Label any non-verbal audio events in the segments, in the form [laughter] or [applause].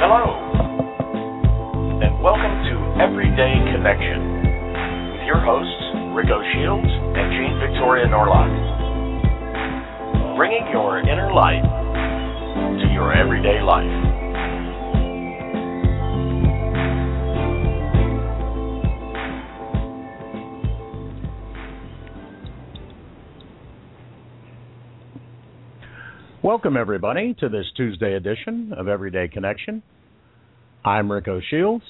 Hello, and welcome to Everyday Connection with your hosts, Rico Shields and Jean Victoria Norlock. Bringing your inner light to your everyday life. Welcome, everybody, to this Tuesday edition of Everyday Connection. I'm Rico Shields,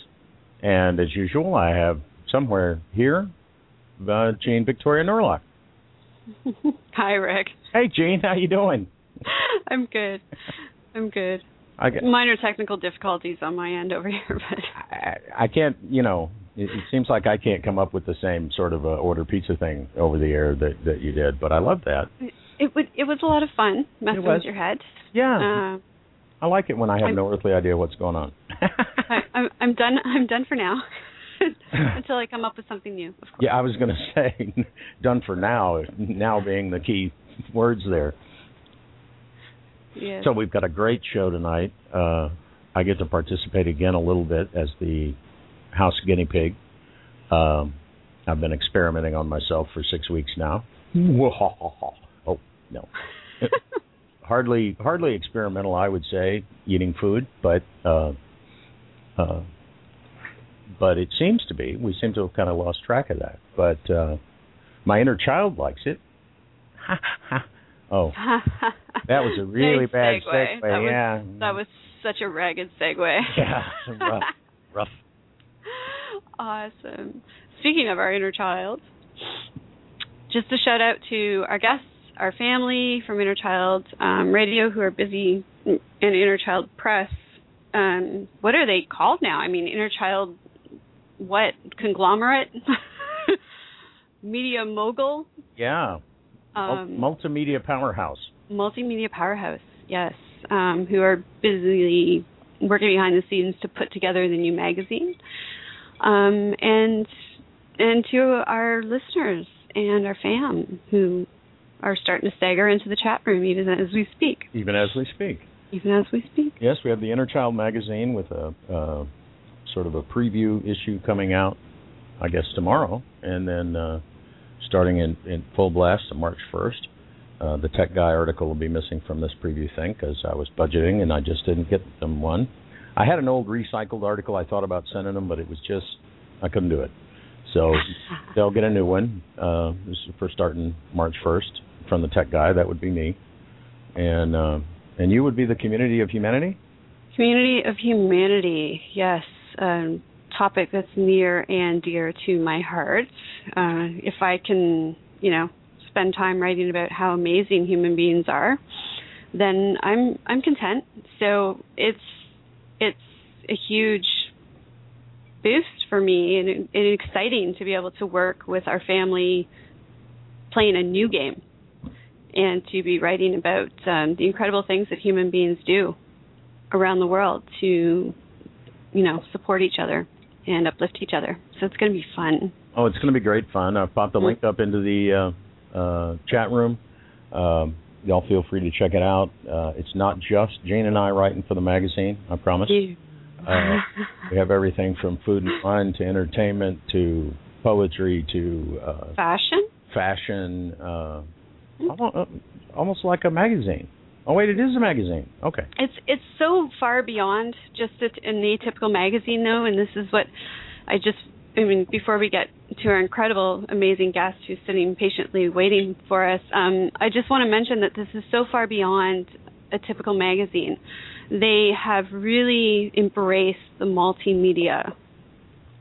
and as usual, I have somewhere here uh, Jean Victoria Norlock. [laughs] Hi, Rick. Hey, Jean, how you doing? [laughs] I'm good. I'm good. I, get- Minor technical difficulties on my end over [laughs] here, but I, I can't, you know, it, it seems like I can't come up with the same sort of uh, order pizza thing over the air that that you did, but I love that. It would it was a lot of fun messing with your head. Yeah, Uh, I like it when I have I'm- no earthly idea what's going on. I, [laughs] I'm I'm done. I'm done for now. [laughs] Until I come up with something new, of course. Yeah, I was going [laughs] to say, done for now. Now being the key words there. Yeah. So we've got a great show tonight. Uh, I get to participate again a little bit as the house guinea pig. Um, I've been experimenting on myself for six weeks now. No, [laughs] hardly hardly experimental, I would say, eating food, but uh, uh, but it seems to be. We seem to have kind of lost track of that. But uh, my inner child likes it. [laughs] oh, that was a really bad segue. segue. That was, yeah, That was such a ragged segue. [laughs] yeah, rough, rough. Awesome. Speaking of our inner child, just a shout out to our guests, our family from Inner Child um, Radio who are busy in Inner Child Press. Um, what are they called now? I mean, Inner Child, what conglomerate, [laughs] media mogul, Yeah, um, multimedia powerhouse. multimedia powerhouse. Yes, um, who are busily working behind the scenes to put together the new magazine, um, and and to our listeners and our fam who are starting to stagger into the chat room even as we speak. Even as we speak. Even as we speak. Yes, we have the Inner Child magazine with a uh, sort of a preview issue coming out, I guess tomorrow, and then uh, starting in, in full blast on March 1st. Uh, the Tech Guy article will be missing from this preview thing because I was budgeting and I just didn't get them one. I had an old recycled article I thought about sending them, but it was just I couldn't do it. So [laughs] they'll get a new one. Uh, this is for starting March 1st from the Tech Guy. That would be me, and uh, and you would be the Community of Humanity. Community of Humanity, yes, um, topic that's near and dear to my heart. Uh, if I can, you know, spend time writing about how amazing human beings are, then I'm I'm content. So it's it's a huge boost for me and, and exciting to be able to work with our family playing a new game and to be writing about um, the incredible things that human beings do around the world to, you know, support each other and uplift each other. So it's going to be fun. Oh, it's going to be great fun. I've popped the Mm. link up into the uh, uh, chat room. Um, y'all feel free to check it out. Uh, it's not just Jane and I writing for the magazine. I promise. Uh, we have everything from food and fun to entertainment to poetry to uh, Fashion? fashion. Uh, almost, like a magazine. Oh wait, it is a magazine. Okay. It's it's so far beyond just an atypical magazine, though, and this is what I just. I mean, before we get to our incredible, amazing guest who's sitting patiently waiting for us, um, I just want to mention that this is so far beyond a typical magazine. They have really embraced the multimedia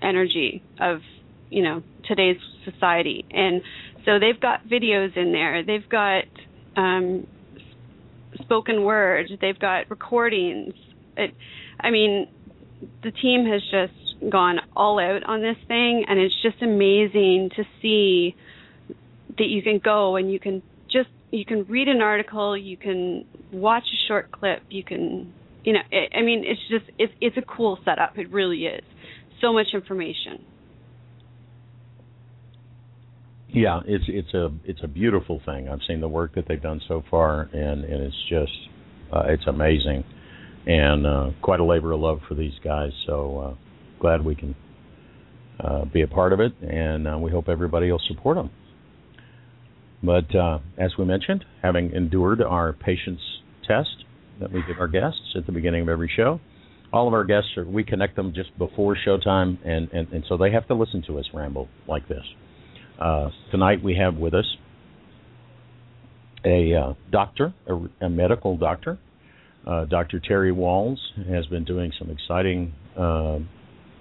energy of, you know, today's society, and so they've got videos in there. They've got um, spoken word. They've got recordings. It, I mean, the team has just gone all out on this thing, and it's just amazing to see that you can go and you can just you can read an article, you can watch a short clip, you can you know, it, I mean, it's just it's it's a cool setup. It really is. So much information. Yeah, it's it's a it's a beautiful thing. I've seen the work that they've done so far, and and it's just uh, it's amazing, and uh, quite a labor of love for these guys. So uh, glad we can uh, be a part of it, and uh, we hope everybody will support them. But uh, as we mentioned, having endured our patience test that we give our guests at the beginning of every show, all of our guests are we connect them just before showtime, and and, and so they have to listen to us ramble like this. Uh, tonight we have with us a uh, doctor, a, a, medical doctor. Uh, Dr. Terry Wahls has been doing some exciting uh,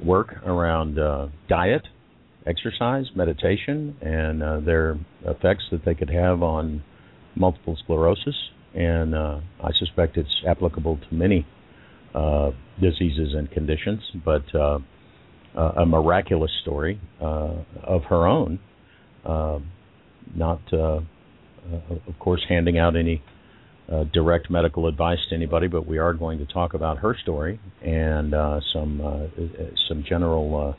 work around uh, diet, exercise, meditation, and uh, their effects that they could have on multiple sclerosis. And I suspect it's applicable to many diseases and conditions, but a miraculous story of her own not, uh, uh, of course, handing out any uh, direct medical advice to anybody, but we are going to talk about her story and uh, some uh, some general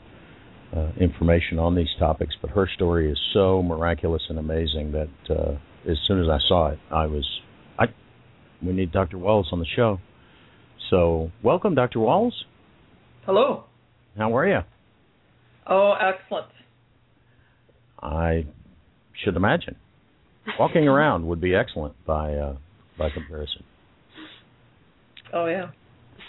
information on these topics. But her story is so miraculous and amazing that as soon as I saw it, I was, I, we need Dr. Wallace on the show. So, welcome, Dr. Wallace. Hello. How are you? Oh, excellent. I should imagine. Walking [laughs] around would be excellent by uh, by comparison. Oh yeah.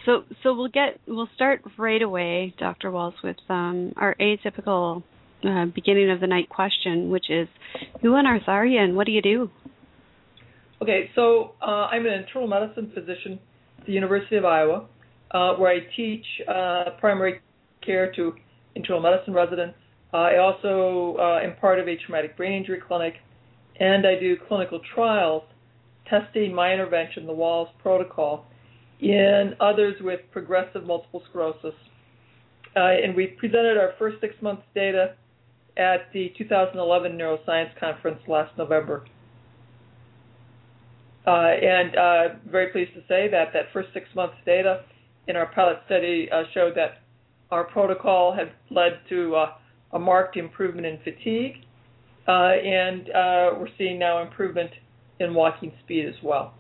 So so we'll get we'll start right away, Dr. Wahls, with um, our atypical uh, beginning of the night question, which is, who on earth are you and what do you do? Okay, so uh, I'm an internal medicine physician at the University of Iowa, uh, where I teach uh, primary care to internal medicine residents I also uh, am part of a traumatic brain injury clinic, and I do clinical trials testing my intervention, the Wahls protocol, in others with progressive multiple sclerosis. Uh, and we presented our first six months data at the 2011 Neuroscience Conference last November. Uh, and uh, very pleased to say that that first six months data in our pilot study uh, showed that our protocol had led to uh, a marked improvement in fatigue, uh, and uh, we're seeing now improvement in walking speed as well.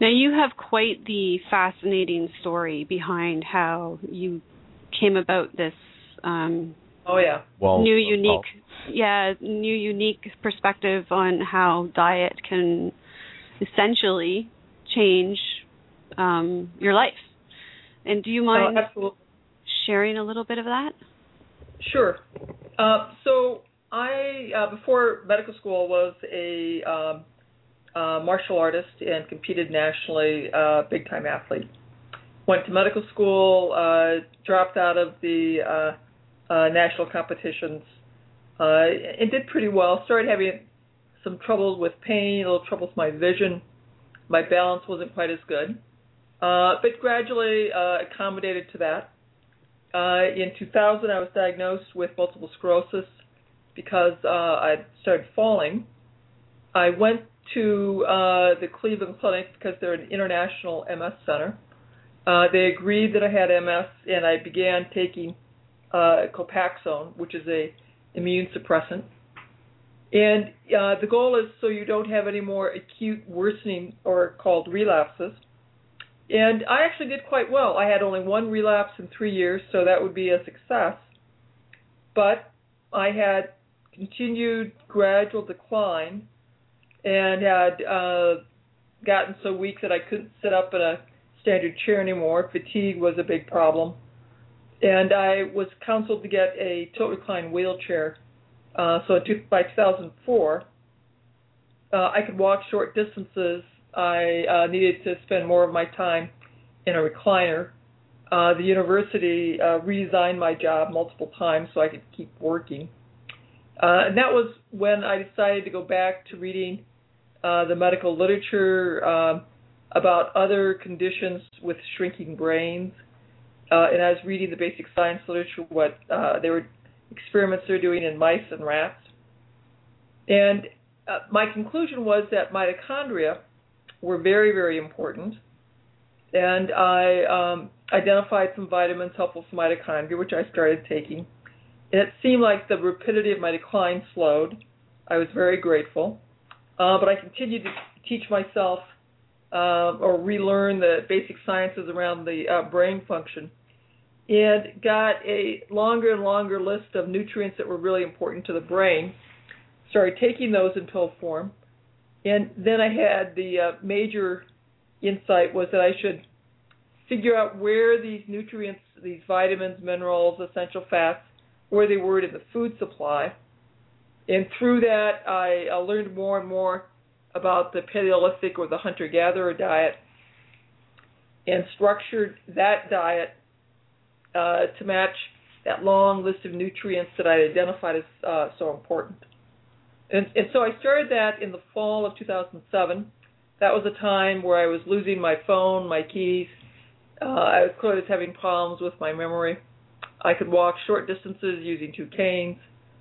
Now, you have quite the fascinating story behind how you came about this. Um, oh yeah. Well, new unique, well. yeah, new unique perspective on how diet can essentially change um, your life. And do you mind? Oh, absolutely sharing a little bit of that? Sure. Uh, so I, uh, before medical school, was a uh, martial artist and competed nationally, uh, big time athlete. Went to medical school, uh, dropped out of the uh, national competitions, and did pretty well. Started having some trouble with pain, a little trouble with my vision. My balance wasn't quite as good, but gradually accommodated to that. Uh, in 2000, I was diagnosed with multiple sclerosis because uh, I started falling. I went to uh, the Cleveland Clinic because they're an international MS center. Uh, they agreed that I had MS, and I began taking uh, Copaxone, which is a immune suppressant. And uh, the goal is so you don't have any more acute worsening or called relapses. And I actually did quite well. I had only one relapse in three years, so that would be a success. But I had continued gradual decline and had uh, gotten so weak that I couldn't sit up in a standard chair anymore. Fatigue was a big problem. And I was counseled to get a tilt recline wheelchair. Uh, so by 2004, uh, I could walk short distances I uh, needed to spend more of my time in a recliner. Uh, the university uh, redesigned my job multiple times so I could keep working. Uh, and that was when I decided to go back to reading uh, the medical literature um, about other conditions with shrinking brains, uh, and I was reading the basic science literature, what uh, they were experiments they're doing in mice and rats, and uh, my conclusion was that mitochondria were very, very important, and I um, identified some vitamins helpful for mitochondria, which I started taking. And it seemed like the rapidity of my decline slowed. I was very grateful. Uh, but I continued to teach myself uh, or relearn the basic sciences around the uh, brain function and got a longer and longer list of nutrients that were really important to the brain. Started taking those in pill form. And then I had the uh, major insight was that I should figure out where these nutrients, these vitamins, minerals, essential fats, where they were in the food supply and through that, I uh, learned more and more about the Paleolithic or the hunter gatherer diet and structured that diet uh, to match that long list of nutrients that I identified as uh, so important. And, and so I started that in the fall of 2007. That was a time where I was losing my phone, my keys. Uh, I was clearly having problems with my memory. I could walk short distances using two canes.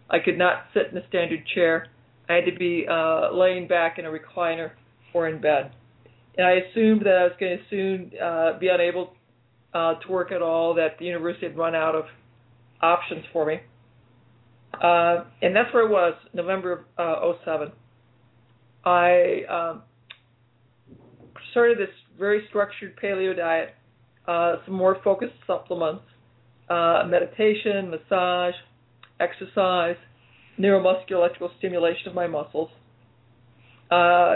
I could not sit in a standard chair. I had to be uh, laying back in a recliner or in bed. And I assumed that I was going to soon uh, be unable uh, to work at all, that the university had run out of options for me. Uh, and that's where I was, November of uh, 07. I um, started this very structured paleo diet, uh, some more focused supplements, uh, meditation, massage, exercise, neuromuscular electrical stimulation of my muscles. Uh,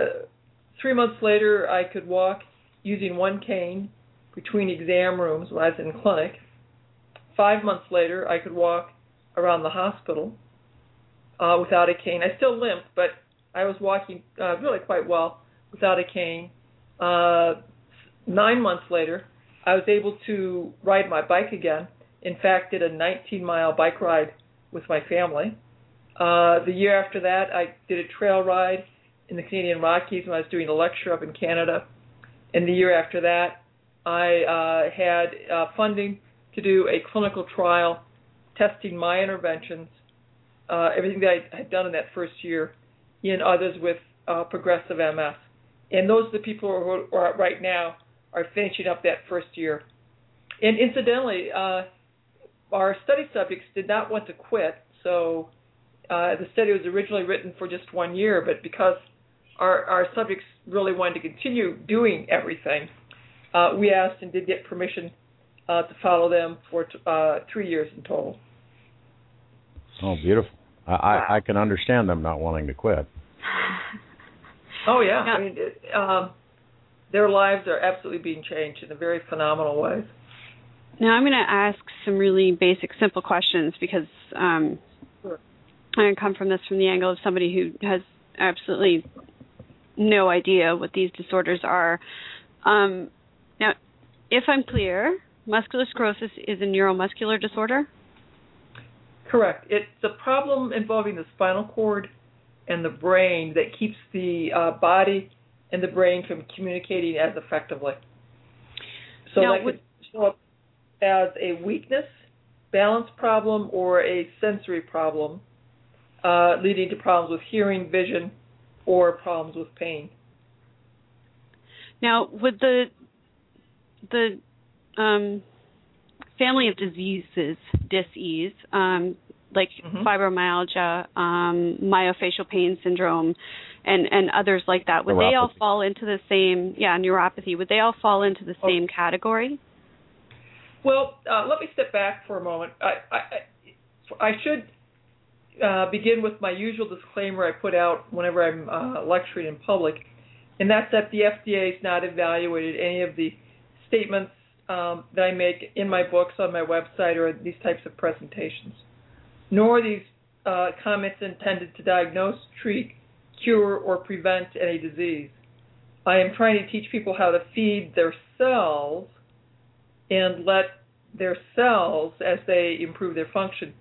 three months later, I could walk using one cane between exam rooms when I was in clinic. Five months later, I could walk around the hospital uh, without a cane. I still limped, but I was walking uh, really quite well without a cane. Uh, nine months later, I was able to ride my bike again. In fact, did a 19 mile bike ride with my family. Uh, the year after that, I did a trail ride in the Canadian Rockies when I was doing a lecture up in Canada. And the year after that, I uh, had uh, funding to do a clinical trial testing my interventions, uh, everything that I had done in that first year, in others with uh, progressive MS. And those are the people who are right now are finishing up that first year. And incidentally, uh, our study subjects did not want to quit, so uh, the study was originally written for just one year, but because our, our subjects really wanted to continue doing everything, uh, we asked and did get permission uh, to follow them for t- uh, three years in total. Oh, beautiful! I, I, I can understand them not wanting to quit. [laughs] Oh yeah, yeah. I mean, it, um, their lives are absolutely being changed in a very phenomenal ways. Now I'm going to ask some really basic, simple questions because um, sure. I come from this from the angle of somebody who has absolutely no idea what these disorders are. Um, now, if I'm clear, muscular sclerosis is a neuromuscular disorder. Correct. It's a problem involving the spinal cord and the brain that keeps the uh, body and the brain from communicating as effectively. So now, that could show up as a weakness, balance problem, or a sensory problem, uh, leading to problems with hearing, vision, or problems with pain. Now, with the the um, family of diseases, disease, um, like mm-hmm. fibromyalgia, um, myofascial pain syndrome, and and others like that, would neuropathy. they all fall into the same? Yeah, neuropathy. Would they all fall into the same okay. category? Well, uh, let me step back for a moment. I, I, I should uh, begin with my usual disclaimer I put out whenever I'm uh, lecturing in public, and that's that the FDA has not evaluated any of the statements um, that I make in my books, on my website, or these types of presentations. Nor are these uh, comments intended to diagnose, treat, cure, or prevent any disease. I am trying to teach people how to feed their cells and let their cells, as they improve their function,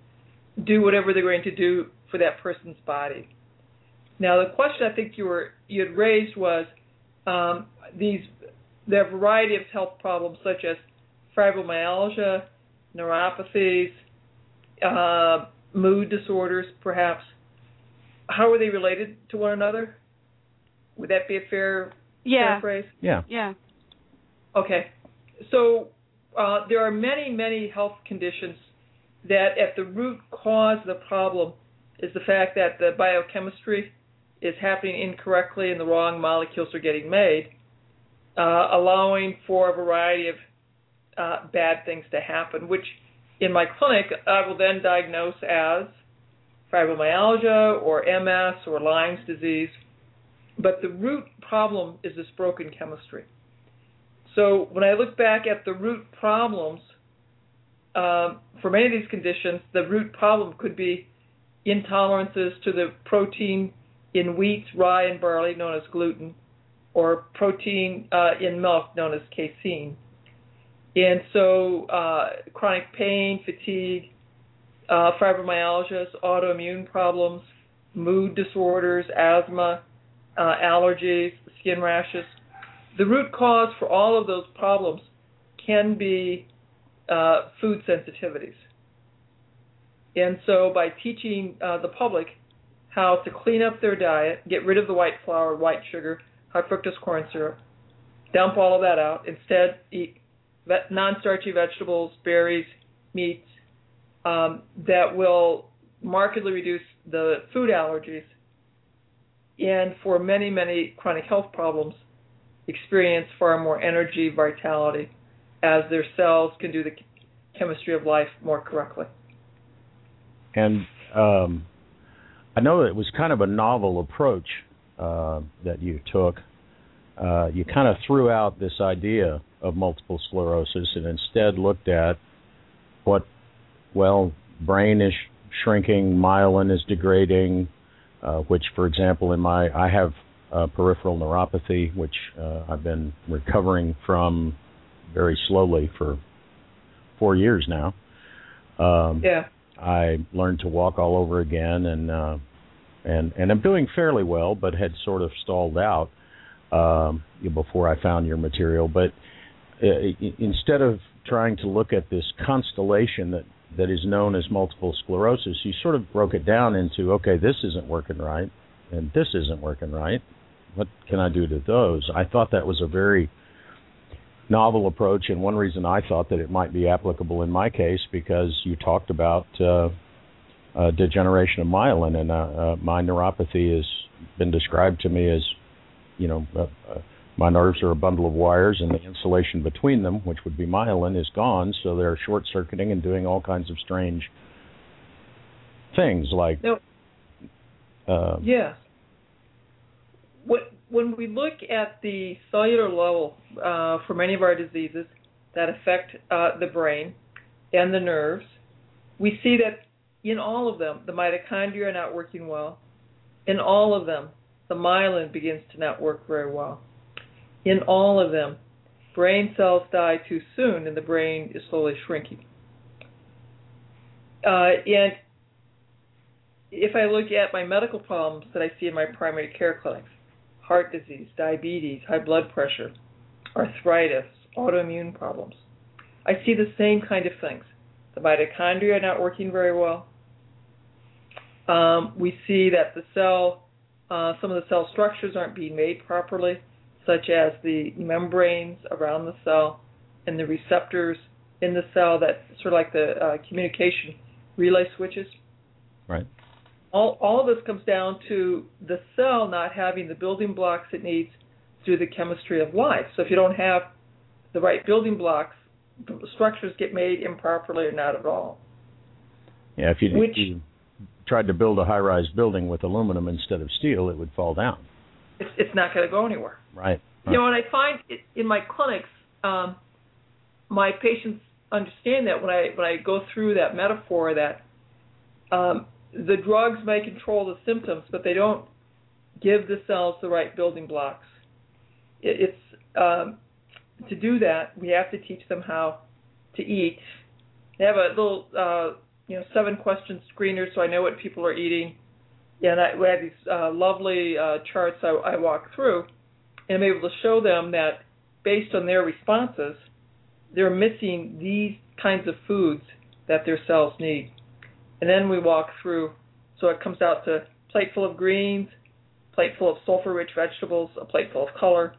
do whatever they're going to do for that person's body. Now, the question I think you were you had raised was um, these there are a variety of health problems such as fibromyalgia, neuropathies, uh, mood disorders, perhaps. How are they related to one another? Would that be a fair Yeah. phrase? Yeah. Yeah. Okay. So uh, there are many, many health conditions that at the root cause of the problem is the fact that the biochemistry is happening incorrectly and the wrong molecules are getting made, uh, allowing for a variety of uh, bad things to happen, which in my clinic I will then diagnose as fibromyalgia or MS or Lyme's disease. But the root problem is this broken chemistry. So when I look back at the root problems, um, for many of these conditions, the root problem could be intolerances to the protein in wheat, rye, and barley, known as gluten, or protein uh, in milk, known as casein. And so, uh, chronic pain, fatigue, uh, fibromyalgia, autoimmune problems, mood disorders, asthma, uh, allergies, skin rashes. The root cause for all of those problems can be uh, food sensitivities. And so, by teaching uh, the public how to clean up their diet, get rid of the white flour, white sugar, high fructose corn syrup, dump all of that out, instead eat non starchy vegetables, berries, meats um, that will markedly reduce the food allergies and for many, many chronic health problems, experience far more energy, vitality, as their cells can do the chemistry of life more correctly. And um, I know it was kind of a novel approach uh, that you took. Uh, you kind of threw out this idea of multiple sclerosis and instead looked at what, well, brain is shrinking, myelin is degrading, uh, which, for example, in my I have uh, peripheral neuropathy, which uh, I've been recovering from very slowly for four years now. Um, yeah. I learned to walk all over again, and uh, and and I'm doing fairly well, but had sort of stalled out um, before I found your material. But uh, instead of trying to look at this constellation that that is known as multiple sclerosis, you sort of broke it down into okay, this isn't working right, and this isn't working right. What can I do to those? I thought that was a very novel approach, and one reason I thought that it might be applicable in my case because you talked about uh, uh, degeneration of myelin, and uh, uh my neuropathy has been described to me as, you know, uh, uh, my nerves are a bundle of wires, and the insulation between them, which would be myelin, is gone, so they're short circuiting and doing all kinds of strange things like. No. yeah. What when we look at the cellular level uh, for many of our diseases that affect uh, the brain and the nerves, we see that in all of them, the mitochondria are not working well. In all of them, the myelin begins to not work very well. In all of them, brain cells die too soon and the brain is slowly shrinking. Uh, and if I look at my medical problems that I see in my primary care clinics, heart disease, diabetes, high blood pressure, arthritis, autoimmune problems. I see the same kind of things. The mitochondria are not working very well. Um, we see that the cell, uh, some of the cell structures aren't being made properly, such as the membranes around the cell and the receptors in the cell that sort of like the uh, communication relay switches. Right all, all of this comes down to the cell not having the building blocks it needs through the chemistry of life. So if you don't have the right building blocks, structures get made improperly or not at all. Yeah, if you, Which, if you tried to build a high-rise building with aluminum instead of steel, it would fall down. It's, it's not going to go anywhere. Right. right. You know, and I find it, in my clinics, um, my patients understand that when I when I go through that metaphor that um, the drugs may control the symptoms, but they don't give the cells the right building blocks. It, it's um, to do that, we have to teach them how to eat. They have a little, uh, you know, seven question screener, so I know what people are eating. and I we had these uh, lovely uh, charts I, I walk through, and I'm able to show them that based on their responses, they're missing these kinds of foods that their cells need. And then we walk through, so it comes out to plate full of greens, plate full of sulfur-rich vegetables, a plate full of color,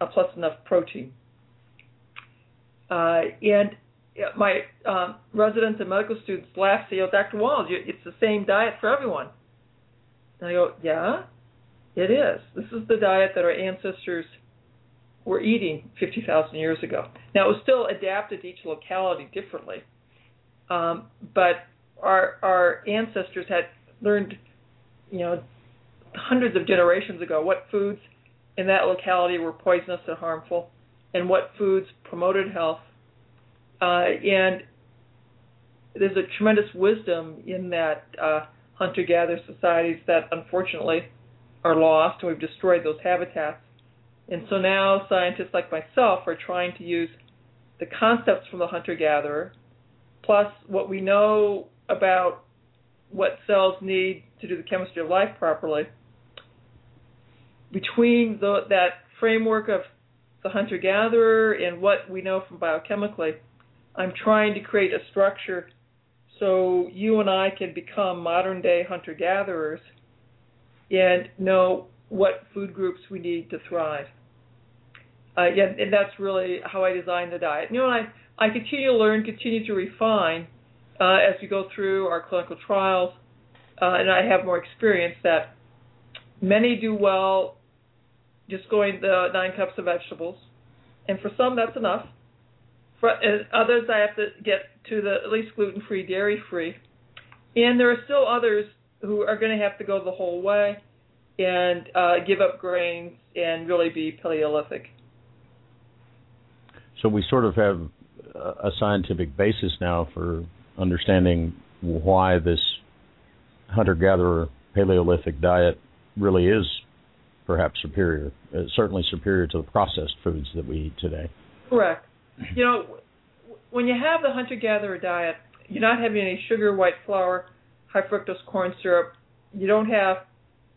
uh, plus enough protein. Uh, and my um, residents and medical students laugh, say, "Oh, Dr. Wahls, it's the same diet for everyone." And I go, "Yeah, it is. This is the diet that our ancestors were eating 50,000 years ago. Now, it was still adapted to each locality differently, um, but our our ancestors had learned, you know, hundreds of generations ago what foods in that locality were poisonous and harmful, and what foods promoted health. Uh, and there's a tremendous wisdom in that uh, hunter-gatherer societies that unfortunately are lost, and we've destroyed those habitats. And so now scientists like myself are trying to use the concepts from the hunter-gatherer, plus what we know about what cells need to do the chemistry of life properly, between the, that framework of the hunter gatherer and what we know from biochemically, I'm trying to create a structure so you and I can become modern day hunter gatherers and know what food groups we need to thrive. Uh, yeah, and that's really how I design the diet. You know, I I continue to learn, continue to refine uh, as we go through our clinical trials, uh, and I have more experience that many do well just going the nine cups of vegetables, and for some that's enough. For others, I have to get to the at least gluten-free, dairy-free, and there are still others who are going to have to go the whole way and uh, give up grains and really be Paleolithic. So we sort of have a scientific basis now for understanding why this hunter-gatherer Paleolithic diet really is perhaps superior, uh, certainly superior to the processed foods that we eat today. Correct. You know, when you have the hunter-gatherer diet, you're not having any sugar, white flour, high fructose corn syrup. You don't have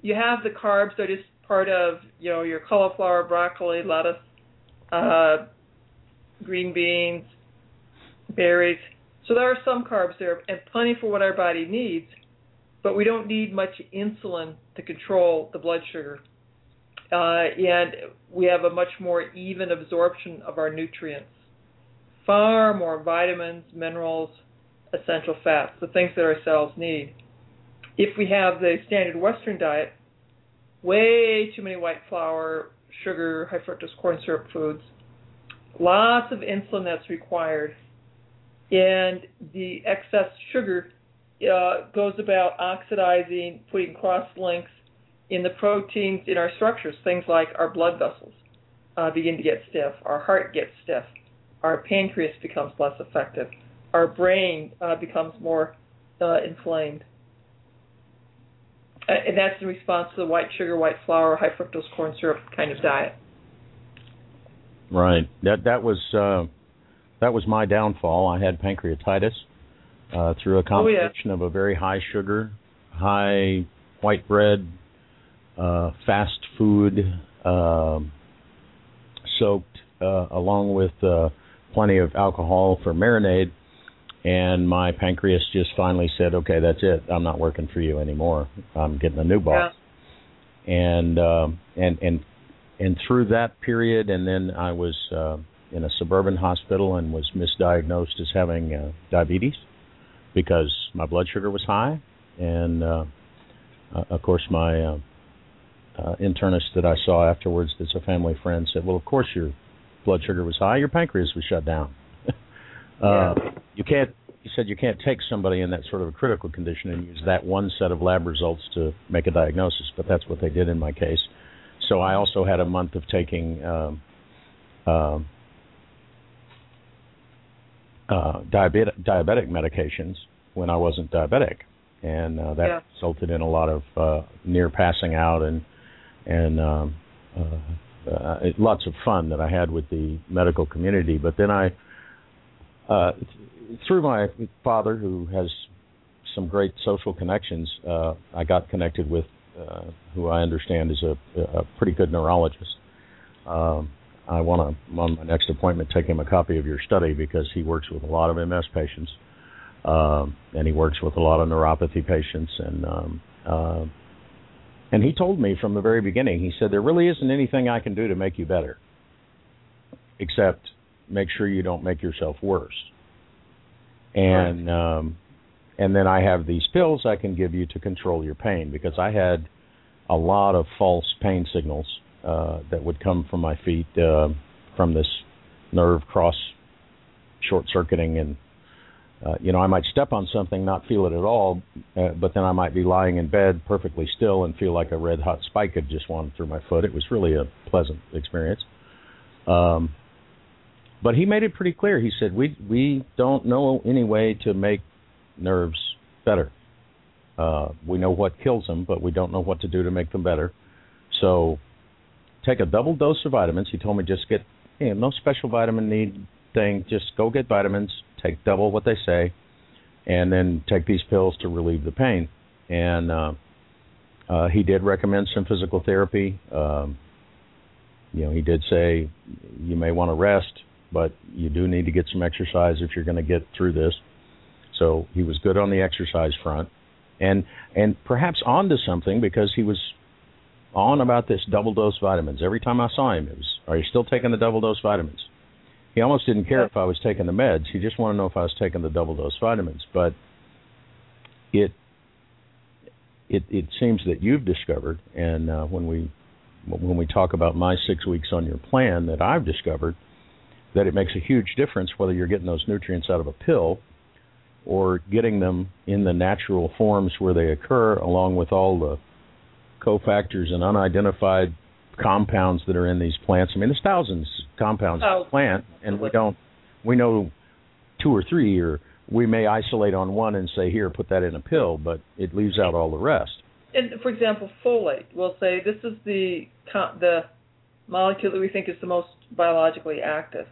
you have the carbs that is part of you know your cauliflower, broccoli, lettuce, uh, green beans, berries. So there are some carbs there and plenty for what our body needs, but we don't need much insulin to control the blood sugar. Uh, and we have a much more even absorption of our nutrients. Far more vitamins, minerals, essential fats, the things that our cells need. If we have the standard Western diet, way too many white flour, sugar, high fructose corn syrup foods, lots of insulin that's required, and the excess sugar uh, goes about oxidizing, putting cross links in the proteins in our structures. Things like our blood vessels uh, begin to get stiff, our heart gets stiff, our pancreas becomes less effective, our brain uh, becomes more uh, inflamed. Uh, and that's in response to the white sugar, white flour, high fructose corn syrup kind of diet. Right. That that was uh, that was my downfall. I had pancreatitis uh, through a combination oh, yeah. of a very high sugar, high white bread, uh, fast food, uh, soaked, uh, along with uh, plenty of alcohol for marinade. And my pancreas just finally said, "Okay, that's it. I'm not working for you anymore. I'm getting a new boss." Yeah. And uh, and and and through that period, and then I was uh, in a suburban hospital and was misdiagnosed as having uh, diabetes because my blood sugar was high, and uh, uh, of course my uh, uh, internist that I saw afterwards, that's a family friend, said, "Well, of course your blood sugar was high. Your pancreas was shut down. [laughs] uh. You can't." He said you can't take somebody in that sort of a critical condition and use that one set of lab results to make a diagnosis, but that's what they did in my case. So I also had a month of taking um, uh, uh, diabetic, diabetic medications when I wasn't diabetic, and uh, that yeah. resulted in a lot of uh, near passing out and and um, uh, uh, lots of fun that I had with the medical community. But then I, uh, through my father, who has some great social connections. Uh, I got connected with uh, who I understand is a, a pretty good neurologist. Um, I want to, on my next appointment, take him a copy of your study because he works with a lot of MS patients, um, and he works with a lot of neuropathy patients, and um, uh, and he told me from the very beginning. He said there really isn't anything I can do to make you better, except make sure you don't make yourself worse. And right. um, and then I have these pills I can give you to control your pain because I had a lot of false pain signals uh, that would come from my feet uh, from this nerve cross short circuiting and uh, you know I might step on something not feel it at all uh, but then I might be lying in bed perfectly still and feel like a red hot spike had just gone through my foot. It was really a pleasant experience. Um, but he made it pretty clear. He said we we don't know any way to make nerves better. Uh, we know what kills them but we don't know what to do to make them better. So take a double dose of vitamins. He told me just get you know, no special vitamin need thing. Just go get vitamins. Take double what they say, and then take these pills to relieve the pain. And uh, uh, he did recommend some physical therapy. Um, you know, he did say you may want to rest, but you do need to get some exercise if you're going to get through this. So he was good on the exercise front, and and perhaps onto something because he was on about this double dose vitamins. Every time I saw him, it was, "Are you still taking the double dose vitamins?" He almost didn't care if I was taking the meds. He just wanted to know if I was taking the double dose vitamins. But it it it seems that you've discovered, and uh, when we when we talk about my six weeks on your plan, that I've discovered that it makes a huge difference whether you're getting those nutrients out of a pill or getting them in the natural forms where they occur, along with all the cofactors and unidentified compounds that are in these plants. I mean, there's thousands of compounds oh. in the plant, and we don't we know two or three, or we may isolate on one and say, here, put that in a pill, but it leaves out all the rest. And for example, folate, we'll say this is the the molecule that we think is the most biologically active,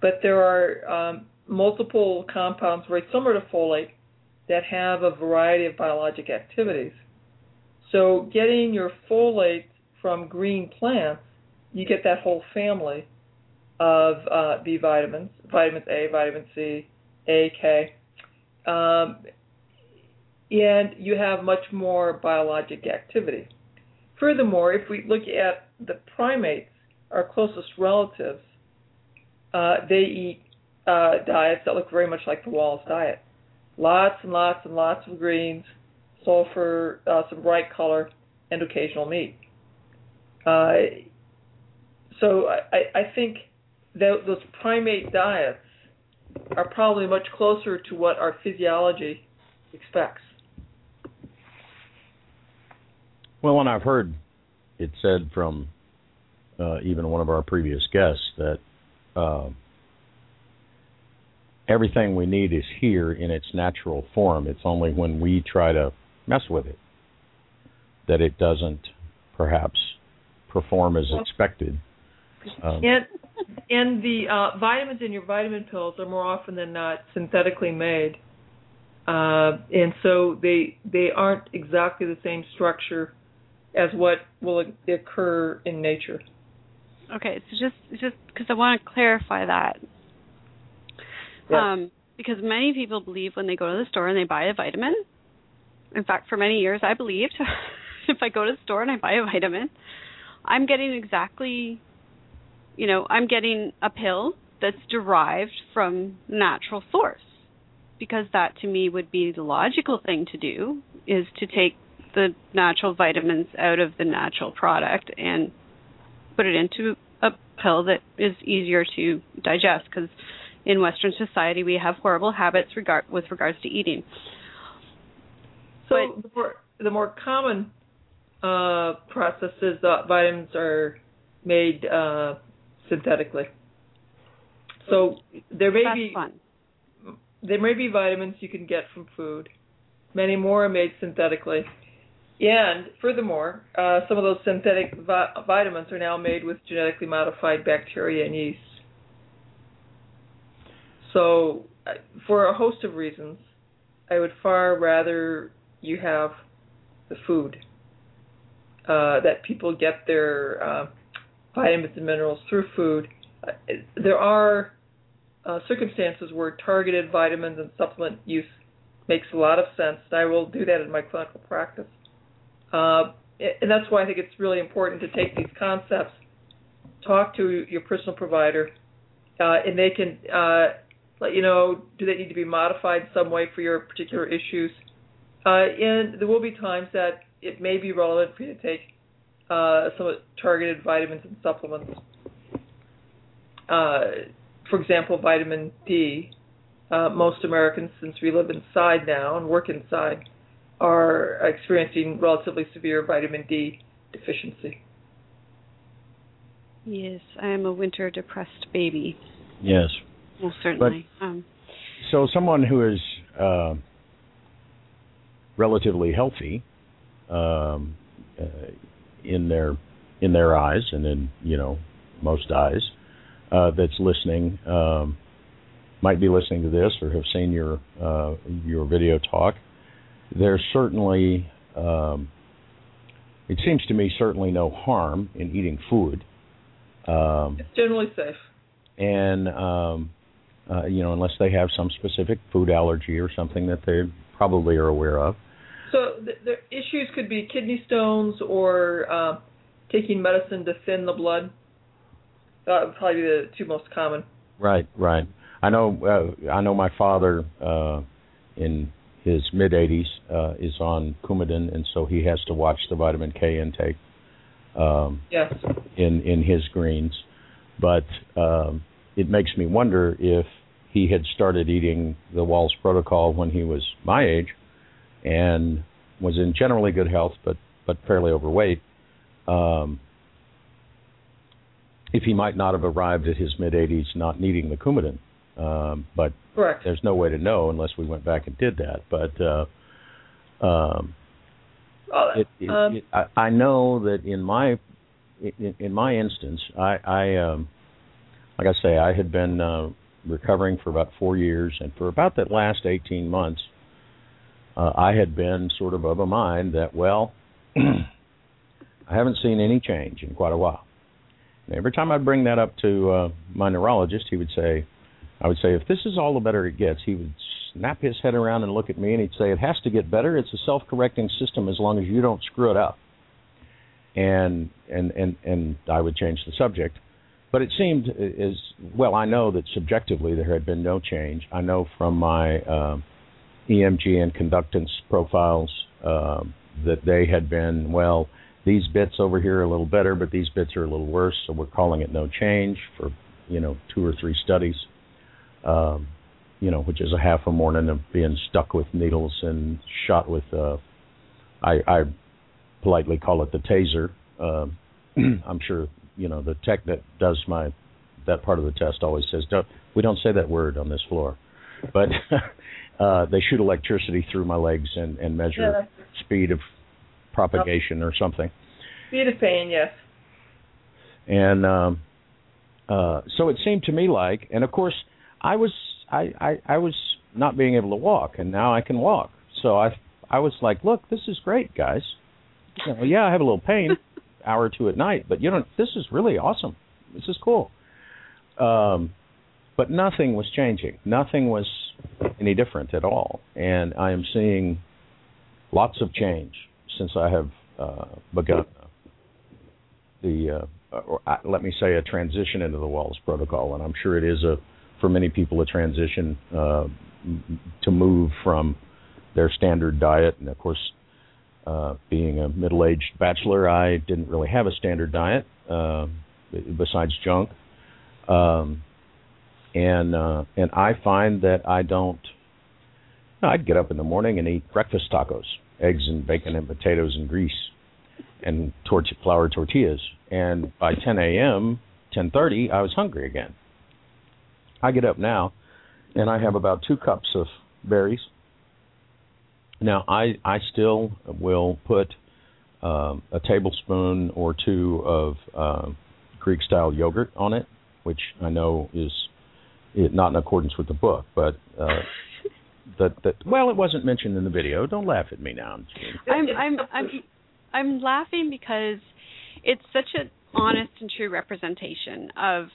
but there are um, multiple compounds very similar to folate that have a variety of biologic activities. So getting your folate from green plants, you get that whole family of uh, B vitamins, vitamins A, vitamin C, A, K, um, and you have much more biologic activity. Furthermore, if we look at the primates, our closest relatives, uh, they eat uh, diets that look very much like the Wallace diet. Lots and lots and lots of greens, sulfur, uh, some bright color, and occasional meat. Uh, so I, I think that those primate diets are probably much closer to what our physiology expects. Well, and I've heard it said from uh, even one of our previous guests that uh, everything we need is here in its natural form. It's only when we try to mess with it that it doesn't perhaps perform as expected. Um, and and the uh, vitamins in your vitamin pills are more often than not synthetically made, uh, and so they they aren't exactly the same structure as what will occur in nature. Okay, so just just because I want to clarify that, um, because many people believe when they go to the store and they buy a vitamin, in fact, for many years, I believed [laughs] if I go to the store and I buy a vitamin, I'm getting exactly, you know, I'm getting a pill that's derived from natural source because that to me would be the logical thing to do is to take the natural vitamins out of the natural product and put it into a pill that is easier to digest because in western society we have horrible habits regard with regards to eating. So but, the, more, the more common uh, processes, uh, vitamins are made uh, synthetically. So there may be fun. there may be vitamins you can get from food. Many more are made synthetically. And furthermore, uh, some of those synthetic vi- vitamins are now made with genetically modified bacteria and yeast. So, uh, for a host of reasons, I would far rather you have the food uh, that people get their uh, vitamins and minerals through food. Uh, there are uh, circumstances where targeted vitamins and supplement use makes a lot of sense. I will do that in my clinical practice. Uh, and that's why I think it's really important to take these concepts, talk to your personal provider, uh, and they can uh, let you know do they need to be modified some way for your particular issues. Uh, and there will be times that it may be relevant for you to take uh, some targeted vitamins and supplements. Uh, for example, vitamin D. Uh, most Americans, since we live inside now and work inside, are experiencing relatively severe vitamin D deficiency. Yes, I am a winter depressed baby. Yes. Well, certainly. But, um, so, someone who is uh, relatively healthy um, uh, in their in their eyes and in you know most eyes uh, that's listening um, might be listening to this or have seen your uh, your video talk. There's certainly um, it seems to me certainly no harm in eating food. Um, it's generally safe. And um, uh, you know, unless they have some specific food allergy or something that they probably are aware of. So the, the issues could be kidney stones or uh, taking medicine to thin the blood. That would probably be the two most common. Right, right. I know. Uh, I know my father uh, in his mid 80s uh, is on Coumadin, and so he has to watch the vitamin K intake. Um, yes. In in his greens, but um, it makes me wonder if he had started eating the Wahls Protocol when he was my age, and was in generally good health, but but fairly overweight. Um, if he might not have arrived at his mid 80s not needing the Coumadin, um, but Correct. there's no way to know unless we went back and did that. But uh, um, it, it, um, it, I, I know that in my in, in my instance, I, I um, like I say, I had been uh, recovering for about four years, and for about that last 18 months, uh, I had been sort of of a mind that, well, [clears throat] I haven't seen any change in quite a while. And every time I'd bring that up to uh, my neurologist, he would say, I would say, if this is all the better it gets, he would snap his head around and look at me and he'd say, it has to get better. It's a self-correcting system as long as you don't screw it up. And and and and I would change the subject. But it seemed as well. I know that subjectively there had been no change. I know from my uh, EMG and conductance profiles uh, that they had been well. These bits over here are a little better, but these bits are a little worse. So we're calling it no change for you know two or three studies. Um, you know, which is a half a morning of being stuck with needles and shot with. Uh, I, I politely call it the taser. Uh, [clears throat] I'm sure you know the tech that does my that part of the test always says don't we don't say that word on this floor, but [laughs] uh, they shoot electricity through my legs and, and measure yeah. speed of propagation or something. Speed of pain, yes. And um, uh, so it seemed to me like, and of course, I was I, I I was not being able to walk, and now I can walk. So I I was like, look, this is great, guys. You know, yeah, I have a little pain, [laughs] hour or two at night, but you know, this is really awesome. This is cool. Um, but nothing was changing. Nothing was any different at all. And I am seeing lots of change since I have uh, begun the, uh, or uh, let me say, a transition into the Wahls Protocol. And I'm sure it is a, for many people, a transition uh, to move from their standard diet. And of course, uh, being a middle-aged bachelor, I didn't really have a standard diet uh, besides junk. Um, and uh, and I find that I don't. I'd get up in the morning and eat breakfast tacos, eggs and bacon and potatoes and grease, and torch flour tortillas. And by 10 a.m., 10:30, I was hungry again. I get up now, and I have about two cups of berries. Now I I still will put um, a tablespoon or two of uh, Greek style yogurt on it, which I know is it, not in accordance with the book, but uh, [laughs] that that well, it wasn't mentioned in the video. Don't laugh at me now. I'm I'm I'm I'm laughing because it's such an honest and true representation of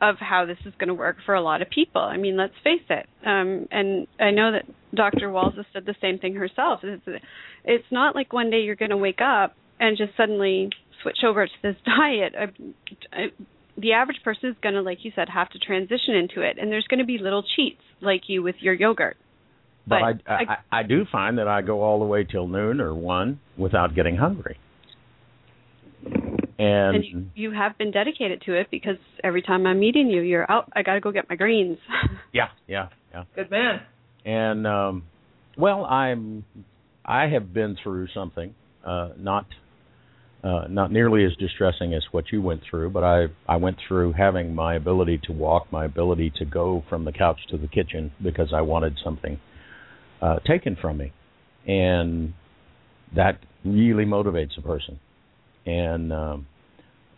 of how this is going to work for a lot of people. I mean, let's face it. Um, and I know that Dr. Wahls has said the same thing herself. It's, it's not like one day you're going to wake up and just suddenly switch over to this [laughs] diet. I, I, the average person is going to, like you said, have to transition into it, and there's going to be little cheats like you with your yogurt. But, but I, I, I do find that I go all the way till noon or one without getting hungry. And, and you, you, have been dedicated to it because every time I'm meeting you, you're out. I got to go get my greens. [laughs] yeah, yeah, yeah. Good man. And um, well, I'm I have been through something uh, not uh, not nearly as distressing as what you went through, but I I went through having my ability to walk, my ability to go from the couch to the kitchen because I wanted something uh, taken from me, and that really motivates a person and um,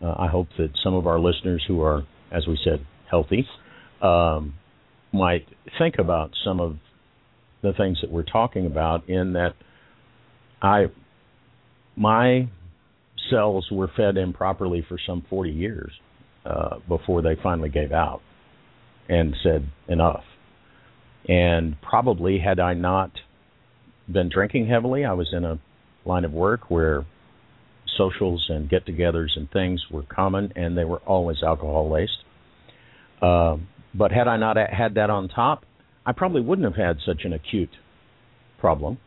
uh, I hope that some of our listeners who are, as we said, healthy, um, might think about some of the things that we're talking about. In that, I my cells were fed improperly for some 40 years uh, before they finally gave out and said enough. And probably had I not been drinking heavily, I was in a line of work where socials and get-togethers and things were common, and they were always alcohol laced. Uh, but had I not had that on top, I probably wouldn't have had such an acute problem,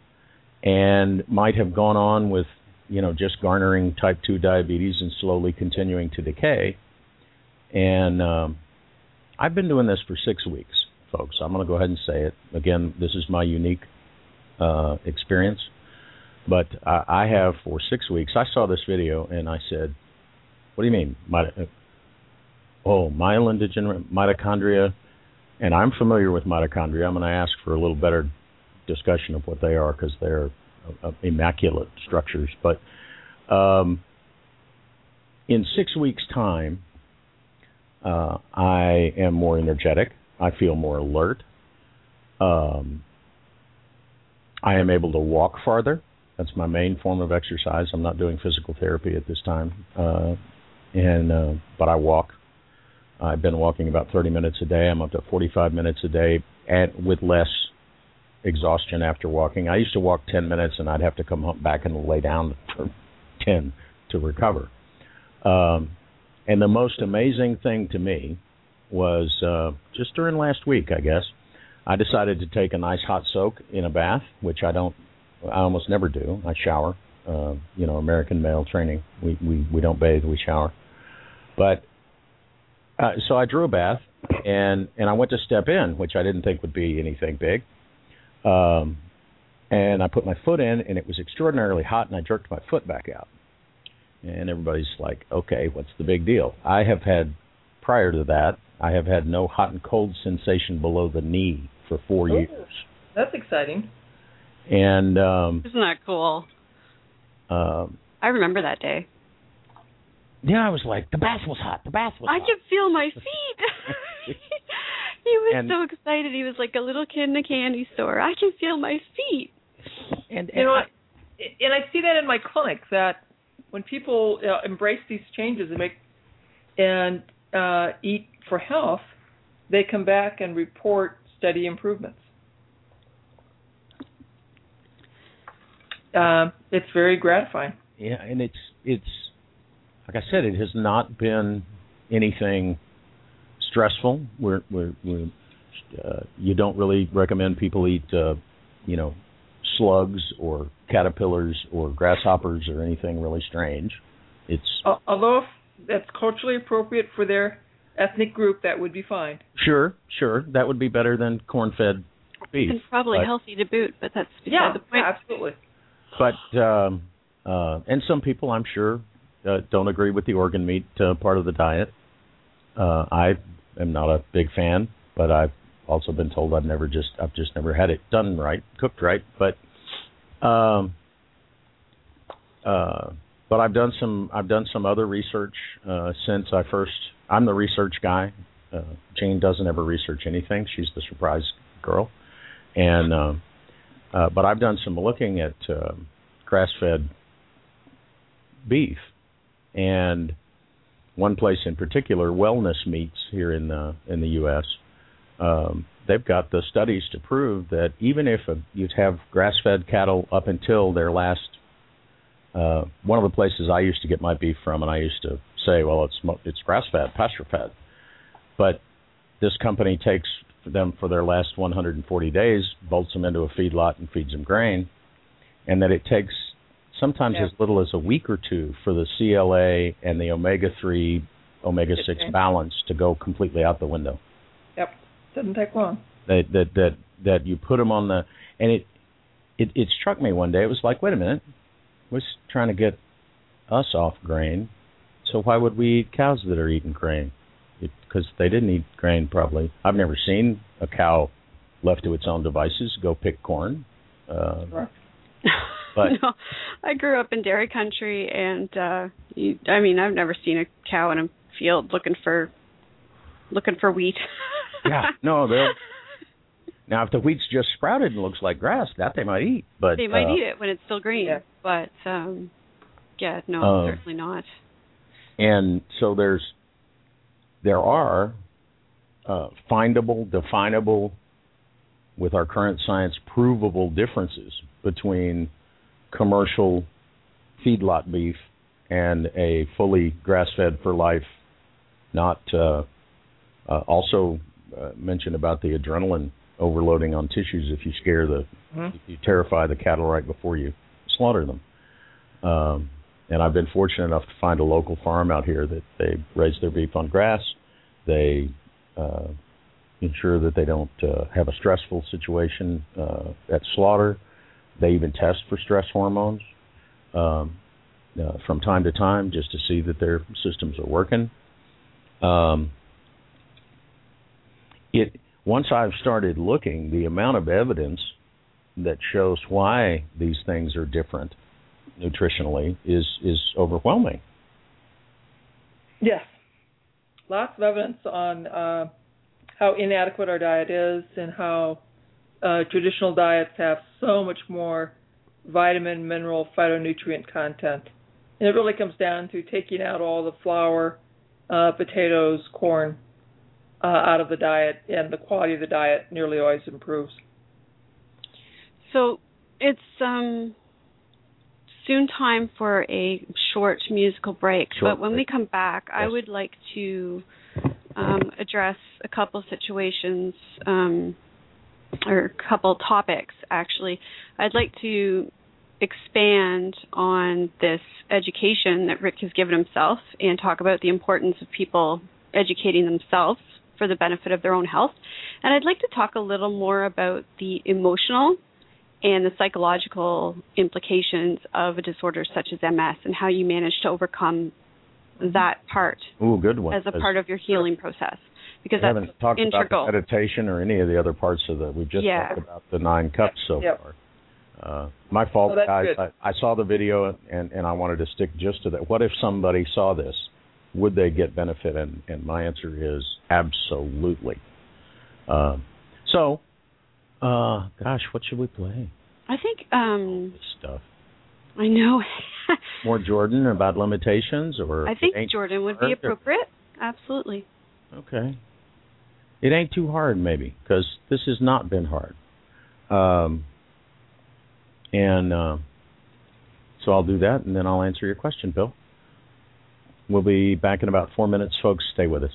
and might have gone on with, you know, just garnering type two diabetes and slowly continuing to decay. And um, I've been doing this for six weeks, folks. I'm going to go ahead and say it again. This is my unique uh, experience. But I, I have for six weeks. I saw this video and I said, "What do you mean? Mit- oh, myelin degenerate mitochondria." And I'm familiar with mitochondria. I'm going to ask for a little better discussion of what they are because they're uh, immaculate structures. But um, in six weeks' time, uh, I am more energetic. I feel more alert. Um, I am able to walk farther. That's my main form of exercise. I'm not doing physical therapy at this time, uh, and uh, but I walk. I've been walking about 30 minutes a day. I'm up to 45 minutes a day, and with less exhaustion after walking. I used to walk 10 minutes, and I'd have to come back and lay down for 10 to recover. Um, and the most amazing thing to me was uh, just during last week, I guess. I decided to take a nice hot soak in a bath, which I don't I almost never do. I shower. Uh, you know, American male training. We we we don't bathe. We shower. But uh, so I drew a bath and and I went to step in, which I didn't think would be anything big. Um, and I put my foot in, and it was extraordinarily hot, and I jerked my foot back out. And everybody's like, "Okay, what's the big deal?" I have had prior to that, I have had no hot and cold sensation below the knee for four oh, years. That's exciting. And um, isn't that cool? Um, I remember that day. Yeah, I was like, the bath was hot. The bath was. I hot. could feel my [laughs] feet. [laughs] [laughs] he was and, so excited. He was like a little kid in a candy store. I can feel my feet. And, and you know, I, and I see that in my clinic that when people uh, embrace these changes and make and uh, eat for health, they come back and report steady improvements. uh, it's very gratifying. Yeah, and it's it's like I said, it has not been anything stressful. We're we're, we're uh, you don't really recommend people eat uh, you know slugs or caterpillars or grasshoppers or anything really strange. It's uh, although if that's culturally appropriate for their ethnic group, that would be fine. Sure, sure, that would be better than corn-fed beef. And probably but, healthy to boot, but that's yeah, the point. Yeah, absolutely but um, uh, and some people I'm sure uh, don't agree with the organ meat uh, part of the diet. Uh, I am not a big fan, but I've also been told I've never just I've just never had it done right, cooked right. But um, uh, but I've done some I've done some other research uh, since I first. I'm the research guy. Uh, Jane doesn't ever research anything. She's the surprise girl, And uh, uh, but I've done some looking at uh, grass-fed beef, and one place in particular, Wellness Meats here in the in the U.S. Um, they've got the studies to prove that even if a, you'd have grass-fed cattle up until their last, uh, one of the places I used to get my beef from, and I used to say, well, it's it's grass-fed, pasture-fed, but this company takes them for their last 140 days, bolts them into a feedlot and feeds them grain, and that it takes sometimes Yeah. as little as a week or two for the CLA and the omega 3, omega 6 balance to go completely out the window. Yep. Doesn't take long. That that that that you put them on the and it it it struck me one day. It was like, wait a minute, we're trying to get us off grain, so why would we eat cows that are eating grain? Because they didn't eat grain probably. I've never seen a cow left to its own devices go pick corn. Uh, Right. But- [laughs] no, I grew up in dairy country, and uh you, I mean, I've never seen a cow in a field looking for looking for wheat. [laughs] yeah, no, they'll. Now, if the wheat's just sprouted and looks like grass, that they might eat. But they might uh, eat it when it's still green, Yeah. but um yeah, no, Um, certainly not. and so there's there are uh, findable, definable, with our current science, provable differences between commercial feedlot beef and a fully grass-fed for life. Not uh, uh, also uh, mentioned about the adrenaline overloading on tissues if you scare the Mhm. you terrify the cattle right before you slaughter them. Um, and I've been fortunate enough to find a local farm out here that they raise their beef on grass. They uh, ensure that they don't uh, have a stressful situation uh, at slaughter. They even test for stress hormones um, uh, from time to time just to see that their systems are working. Um, it once I've started looking, the amount of evidence that shows why these things are different nutritionally is is overwhelming. Yes. Lots of evidence on uh, how inadequate our diet is and how uh, traditional diets have so much more vitamin, mineral, phytonutrient content. And it really comes down to taking out all the flour, uh, potatoes, corn uh, out of the diet, and the quality of the diet nearly always improves. So it's um soon time for a short musical break. Short but when break. we come back, I would like to um, address a couple situations um, or a couple topics. Actually, I'd like to expand on this education that Rick has given himself and talk about the importance of people educating themselves for the benefit of their own health. And I'd like to talk a little more about the emotional and the psychological implications of a disorder such as MS and how you manage to overcome that part Ooh, good one. as a part of your healing process because we that's haven't talked integral. about meditation or any of the other parts of the. We've just Yeah. talked about the nine cups so Yep. far. Uh, my fault, Oh, guys. I, I saw the video and and I wanted to stick just to that. What if somebody saw this? Would they get benefit? And and my answer is absolutely. Um, so, uh, gosh, what should we play? I think um This stuff. I know [laughs] More Jordan about limitations, or I think Jordan would be to- appropriate. Absolutely. Okay. It ain't too hard, maybe, because this has not been hard. Um, and uh, so I'll do that, and then I'll answer your question, Bill. We'll be back in about four minutes, folks. Stay with us.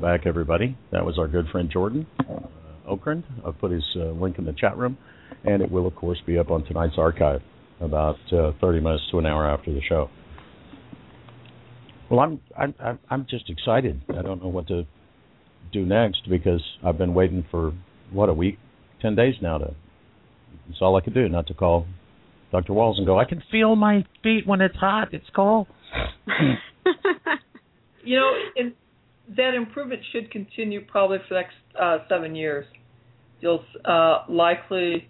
Welcome back, everybody. That was our good friend Jordan uh, Okrend. I've put his uh, link in the chat room, and it will, of course, be up on tonight's archive about uh, 30 minutes to an hour after the show. Well, I'm I'm I'm- I'm just excited. I don't know what to do next because I've been waiting for what a week, 10 days now to. It's all I could do, not to call Dr. Wahls and go. I can feel my feet when it's hot. It's cold. [laughs] You know, and that improvement should continue probably for the next uh, seven years. You'll uh, likely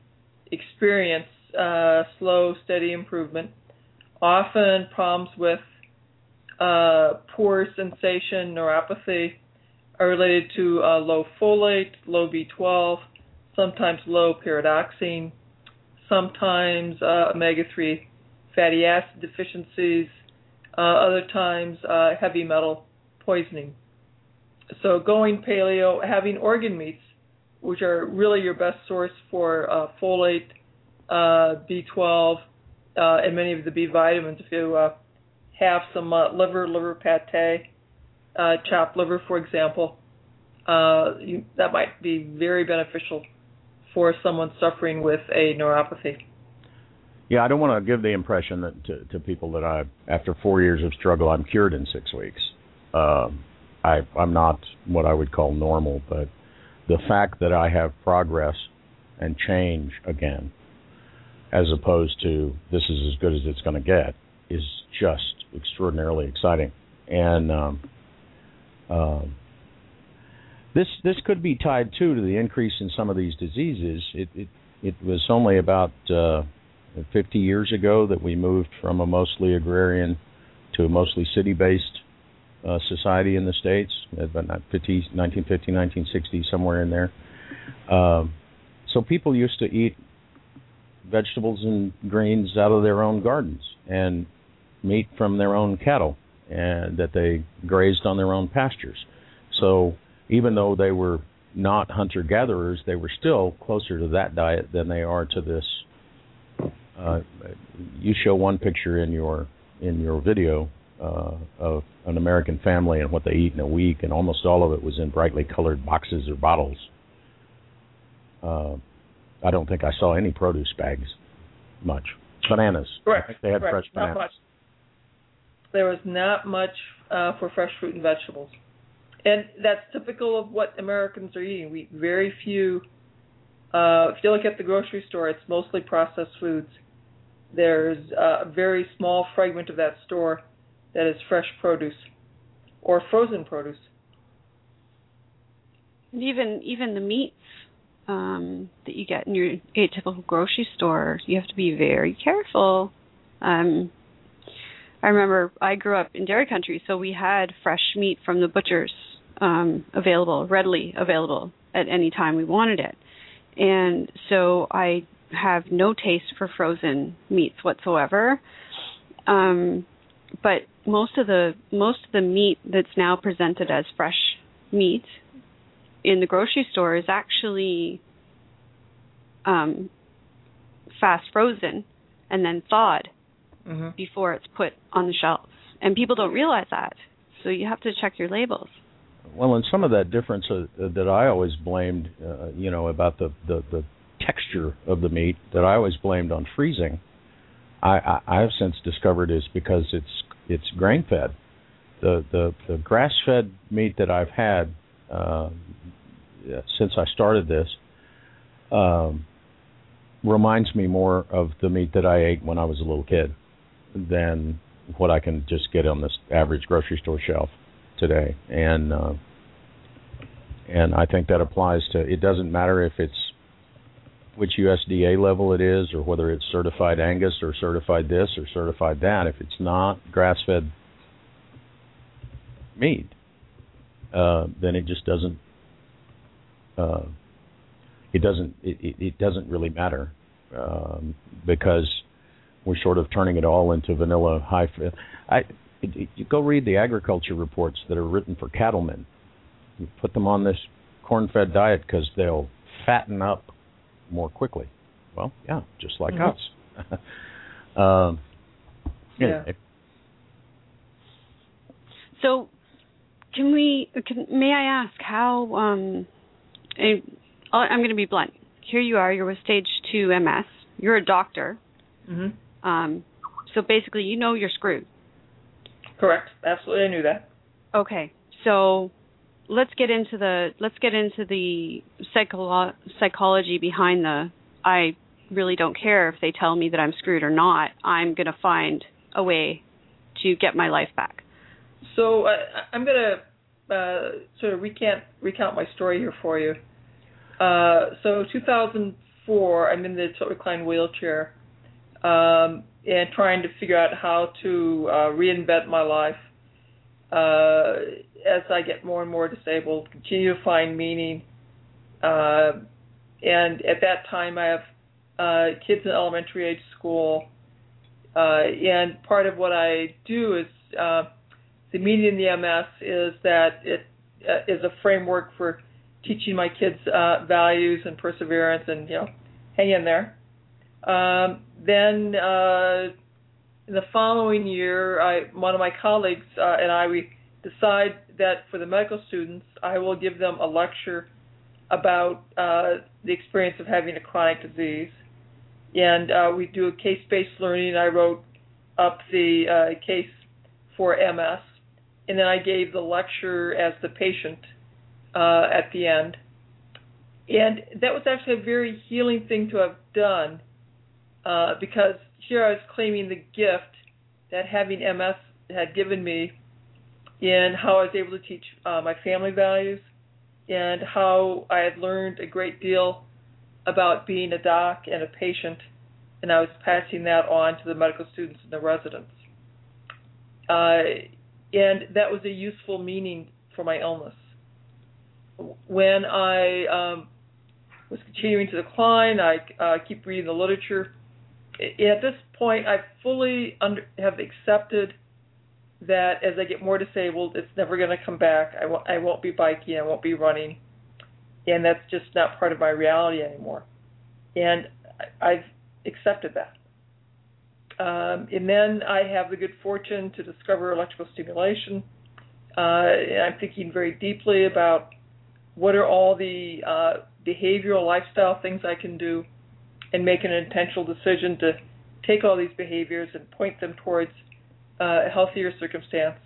experience uh, slow, steady improvement. Often, problems with uh, poor sensation, neuropathy, are related to uh, low folate, low B12, sometimes low pyridoxine, sometimes uh, omega-3 fatty acid deficiencies, other times heavy metal poisoning. So going paleo, having organ meats, which are really your best source for uh, folate, uh, B12, uh, and many of the B vitamins. If you uh, have some uh, liver, liver pate, uh, chopped liver, for example, uh, you, that might be very beneficial for someone suffering with a neuropathy. Yeah, I don't want to give the impression that to, to people that I, after four years of struggle, I'm cured in six weeks. Um, I, I'm not what I would call normal, but the fact that I have progress and change again, as opposed to this is as good as it's going to get, is just extraordinarily exciting. And um, um, this this could be tied too to the increase in some of these diseases. It it, it was only about uh, 50 years ago that we moved from a mostly agrarian to a mostly city-based uh, society in the states, about 50, 1950, 1960, somewhere in there. Um, so people used to eat vegetables and greens out of their own gardens and meat from their own cattle and that they grazed on their own pastures. So even though they were not hunter gatherers, they were still closer to that diet than they are to this. Uh, you show one picture in your in your video uh, of an American family and what they eat in a week, and almost all of it was in brightly colored boxes or bottles. Uh, I don't think I saw any produce bags much. Bananas. Correct. They had correct. fresh not bananas. much. There was not much uh, for fresh fruit and vegetables, and that's typical of what Americans are eating. We eat very few. Uh, if you look at the grocery store, it's mostly processed foods. There's uh, a very small fragment of that store that is fresh produce or frozen produce. And even even the meats um, that you get in your atypical grocery store, you have to be very careful. Um, I remember I grew up in dairy country, so we had fresh meat from the butchers um, available, readily available at any time we wanted it. And so I have no taste for frozen meats whatsoever. Um, but most of the most of the meat that's now presented as fresh meat in the grocery store is actually um, fast frozen and then thawed Mm-hmm. before it's put on the shelves. And people don't realize that. So you have to check your labels. Well, and some of that difference uh, that I always blamed, uh, you know, about the, the the texture of the meat that I always blamed on freezing, I, I have since discovered is because it's it's grain fed. The the the grass fed meat that I've had uh, since I started this um, reminds me more of the meat that I ate when I was a little kid than what I can just get on this average grocery store shelf today. And uh, and I think that applies to it doesn't matter if it's which USDA level it is or whether it's certified Angus or certified this or certified that. If it's not grass fed meat, uh, then it just doesn't uh, it doesn't it, it, it doesn't really matter um, because we're sort of turning it all into vanilla high. I it, you go read the agriculture reports that are written for cattlemen. You put them on this corn-fed diet because they'll fatten up more quickly. Well, yeah, just like Mhm. us. [laughs] um, Yeah. anyway, So, can we? Can, may I ask how? Um, I, I'm going to be blunt. Here you are. You're with stage two MS. You're a doctor. Mm-hmm. Um, so basically, you know you're screwed. Correct. Absolutely, I knew that. Okay. So let's get into the let's get into the psycholo- psychology behind the I really don't care if they tell me that I'm screwed or not. I'm going to find a way to get my life back. So I, I'm going to uh, sort of recant recount my story here for you. Uh, so 2004, I'm in the tilt recline wheelchair um, and trying to figure out how to uh, reinvent my life uh, as I get more and more disabled, continue to find meaning. Uh, and at that time, I have uh, kids in elementary age school, uh, and part of what I do is uh, the meaning in the MS is that it uh, is a framework for teaching my kids values and perseverance, and you know, hang in there. Um, then the following year, I one of my colleagues uh, and I we decide that for the medical students, I will give them a lecture about uh, the experience of having a chronic disease, and uh, we do a case-based learning. I wrote up the uh, case for MS, and then I gave the lecture as the patient uh, at the end. And that was actually a very healing thing to have done uh, because here I was claiming the gift that having MS had given me in how I was able to teach uh, my family values and how I had learned a great deal about being a doc and a patient, and I was passing that on to the medical students and the residents. Uh, and that was a useful meaning for my illness. When I um, was continuing to decline, I uh, keep reading the literature. At this point, I fully under, have accepted that as I get more disabled, it's never going to come back. I won't, won't be biking, I won't be running, and that's just not part of my reality anymore. And I, I've accepted that. Um, and then I have the good fortune to discover electrical stimulation. Uh, and I'm thinking very deeply about what are all the uh, behavioral lifestyle things I can do and make an intentional decision to take all these behaviors and point them towards uh, a healthier circumstance.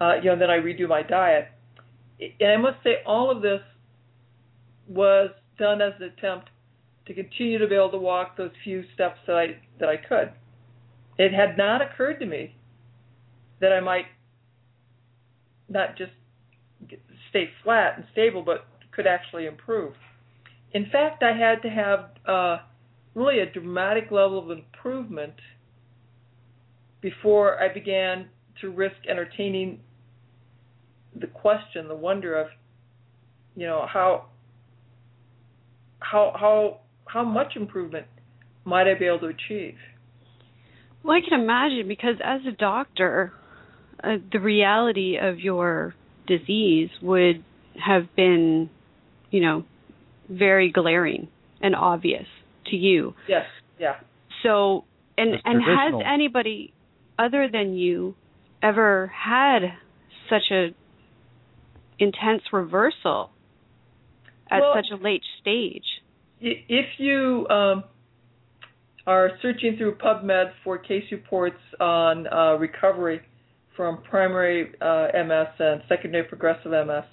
Uh, you know, then I redo my diet. And I must say, all of this was done as an attempt to continue to be able to walk those few steps that I that I could. It had not occurred to me that I might not just stay flat and stable, but could actually improve. In fact, I had to have uh, really a dramatic level of improvement before I began to risk entertaining the question, the wonder of, you know, how how how how much improvement might I be able to achieve? Well, I can imagine because as a doctor, uh, the reality of your disease would have been, you know, very glaring and obvious to you. Yes. Yeah. So, and That's and has anybody other than you ever had such a intense reversal at Well- such a late stage? If you um, are searching through PubMed for case reports on uh, recovery from primary uh, MS and secondary progressive MS,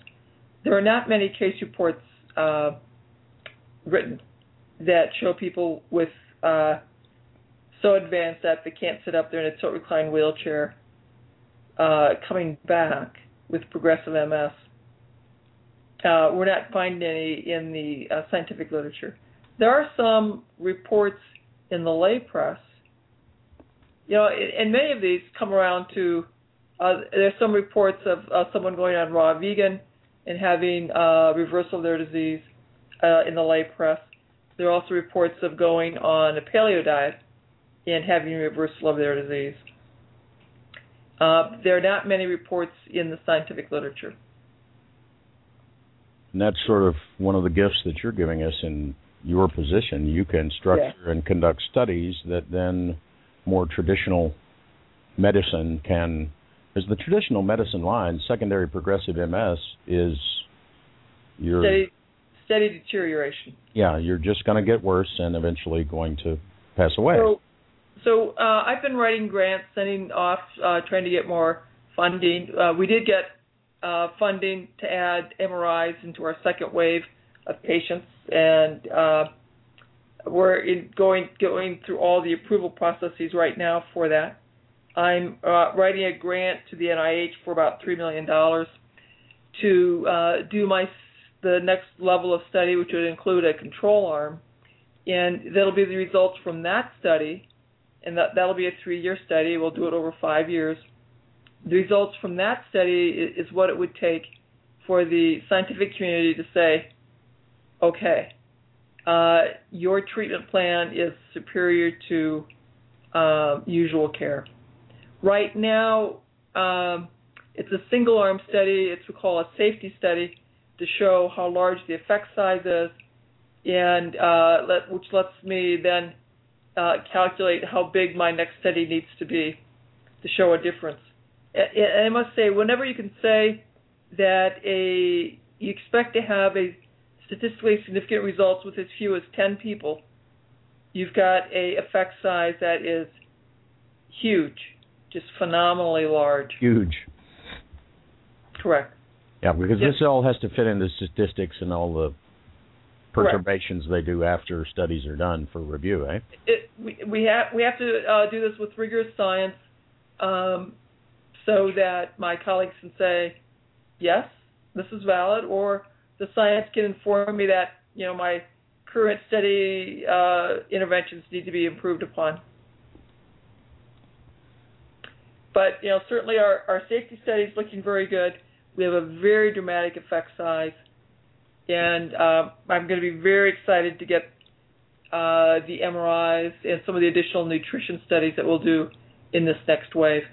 there are not many case reports uh, written that show people with uh, so advanced that they can't sit up there in a tilt recline wheelchair uh, coming back with progressive MS. Uh, we're not finding any in the uh, scientific literature. There are some reports in the lay press. You know, and many of these come around to. Uh, there's some reports of uh, someone going on raw vegan and having uh, reversal of their disease uh, in the lay press. There are also reports of going on a paleo diet and having reversal of their disease. Uh, there are not many reports in the scientific literature. And that's sort of one of the gifts that you're giving us in your position. You can structure and conduct studies that then more traditional medicine can. As the traditional medicine line, secondary progressive MS is Steady, steady deterioration. yeah you're just going to get worse and eventually going to pass away. So, so uh, I've been writing grants, sending off, uh, trying to get more funding. Uh, we did get uh, funding to add MRIs into our second wave of patients, and uh, we're in going going through all the approval processes right now for that. I'm uh, writing a grant to the NIH for about three million dollars to uh, do my the next level of study, which would include a control arm, and that'll be the results from that study, and that that'll be a three-year study. We'll do it over five years. The results from that study is what it would take for the scientific community to say, okay, uh, your treatment plan is superior to um, usual care. Right now, um, it's a single arm study. It's we call a safety study to show how large the effect size is, and uh, let, which lets me then uh, calculate how big my next study needs to be to show a difference. And I must say, whenever you can say that a you expect to have a statistically significant results with as few as 10 people, you've got a effect size that is huge, just phenomenally large. Huge. Correct. Yeah, because this all has to fit into statistics and all the perturbations they do after studies are done for review, eh? it, we we have we have to uh, do this with rigorous science, um, so that my colleagues can say, yes, this is valid, or the science can inform me that you know my current study uh, interventions need to be improved upon. But you know, certainly our, our safety study is looking very good. We have a very dramatic effect size, and uh, I'm going to be very excited to get uh, the MRIs and some of the additional nutrition studies that we'll do in this next wave.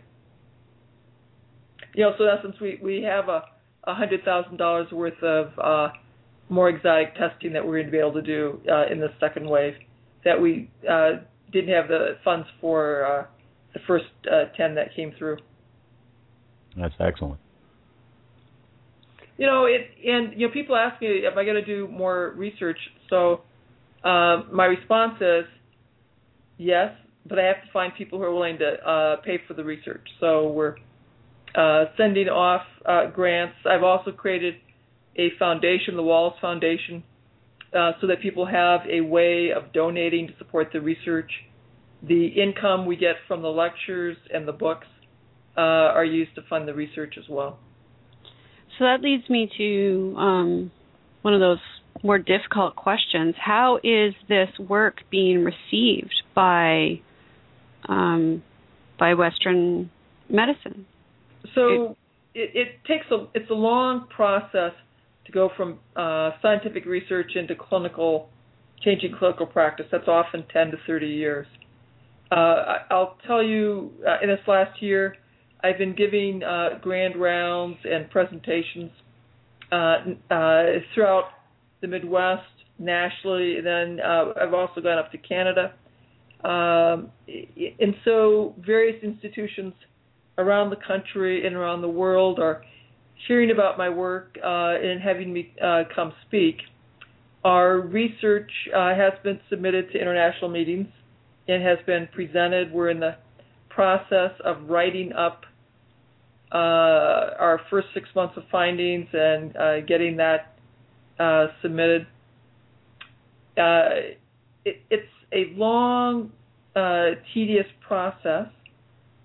You know, so in essence, we we have a hundred thousand dollars worth of uh, more exotic testing that we're going to be able to do uh, in the second wave that we uh, didn't have the funds for uh, the first uh, ten that came through. That's excellent. You know, it and you know people ask me am I going to do more research. So um, my response is yes. but I have to find people who are willing to uh, pay for the research. So we're uh, sending off uh, grants. I've also created a foundation, the Wahls Foundation, uh, so that people have a way of donating to support the research. The income we get from the lectures and the books uh, are used to fund the research as well. So that leads me to um, one of those more difficult questions. How is this work being received by um, by Western medicine? So it, it takes a it's a long process to go from uh, scientific research into clinical changing clinical practice. That's often 10 to 30 years. Uh, I'll tell you, uh, in this last year, I've been giving uh, grand rounds and presentations uh, uh, throughout the Midwest, nationally, and then uh, I've also gone up to Canada. Um, and so various institutions around the country and around the world are hearing about my work uh, and having me uh, come speak. Our research has been submitted to international meetings and has been presented. We're in the process of writing up uh, our first six months of findings and uh, getting that uh, submitted. Uh, it, it's a long, uh, tedious process.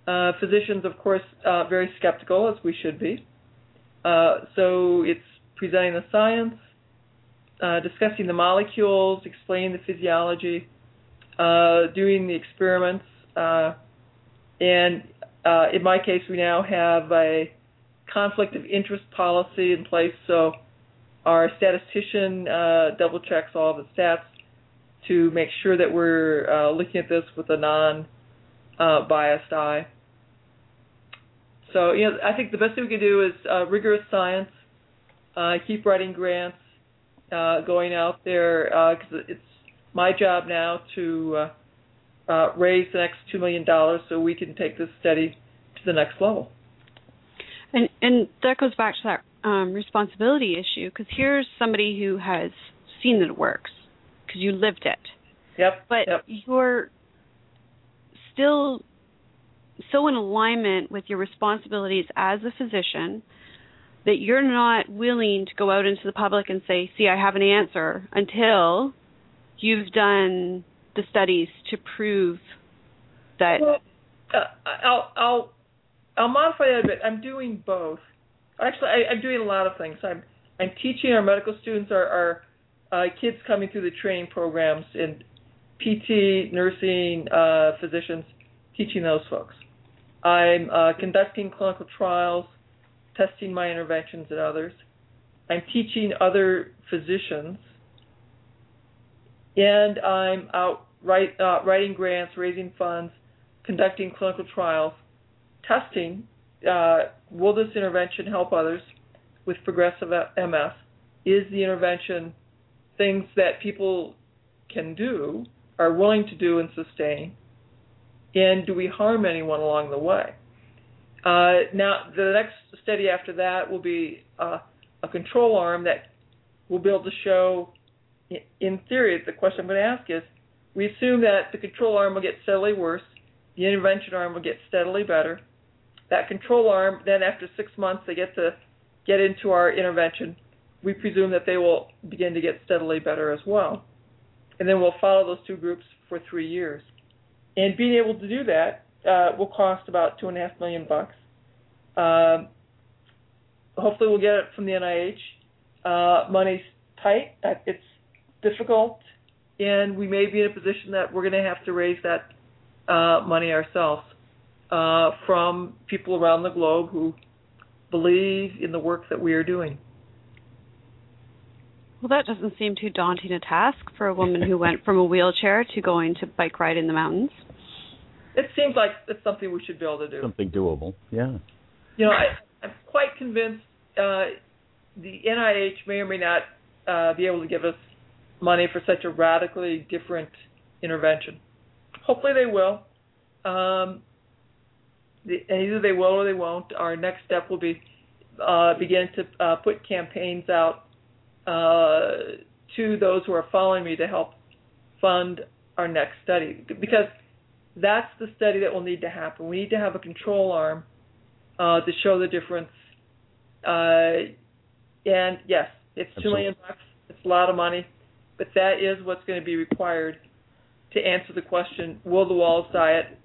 Uh, physicians, of course, very skeptical, as we should be. so it's presenting the science, discussing the molecules, explaining the physiology, doing the experiments, and uh, in my case, we now have a conflict of interest policy in place, so our statistician uh, double checks all the stats to make sure that we're uh, looking at this with a non-biased uh, eye. So, you know, I think the best thing we can do is uh, rigorous science, keep writing grants, going out there, because it's my job now to uh, raise the next two million dollars so we can take this study to the next level. And and that goes back to that um, responsibility issue because here's somebody who has seen that it works because you lived it. Yep. But yep. you're still so in alignment with your responsibilities as a physician that you're not willing to go out into the public and say, "See, I have an answer," until you've done the studies to prove that? Well, uh, I'll I'll I'll modify that a bit. I'm doing both. Actually, I, I'm doing a lot of things. I'm I'm teaching our medical students, our, our uh, kids coming through the training programs in PT, nursing, uh, physicians, teaching those folks. I'm uh, conducting clinical trials, testing my interventions and others. I'm teaching other physicians and I'm out write, uh, writing grants, raising funds, conducting clinical trials, testing. Uh, will this intervention help others with progressive MS? Is the intervention things that people can do, are willing to do and sustain? And do we harm anyone along the way? Uh, now, the next study after that will be uh, a control arm that will be able to show in theory, the question I'm going to ask is we assume that the control arm will get steadily worse, the intervention arm will get steadily better. That control arm, then after six months, they get to get into our intervention. We presume that they will begin to get steadily better as well. And then we'll follow those two groups for three years. And being able to do that uh, will cost about two and a half million bucks. Um, hopefully, we'll get it from the NIH. Uh, money's tight. It's difficult, and we may be in a position that we're going to have to raise that uh, money ourselves uh, from people around the globe who believe in the work that we are doing. Well, that doesn't seem too daunting a task for a woman who went from a wheelchair to going to bike ride in the mountains. It seems like it's something we should be able to do. Something doable, yeah. You know, I, I'm quite convinced uh, the NIH may or may not uh, be able to give us money for such a radically different intervention. Hopefully they will. Um, the, either they will or they won't. Our next step will be uh, begin to uh, put campaigns out uh, to those who are following me to help fund our next study. Because that's the study that will need to happen. We need to have a control arm uh, to show the difference. Uh, and yes, it's two Absolutely. million bucks. It's a lot of money, but that is what's going to be required to answer the question: Will the Wahls diet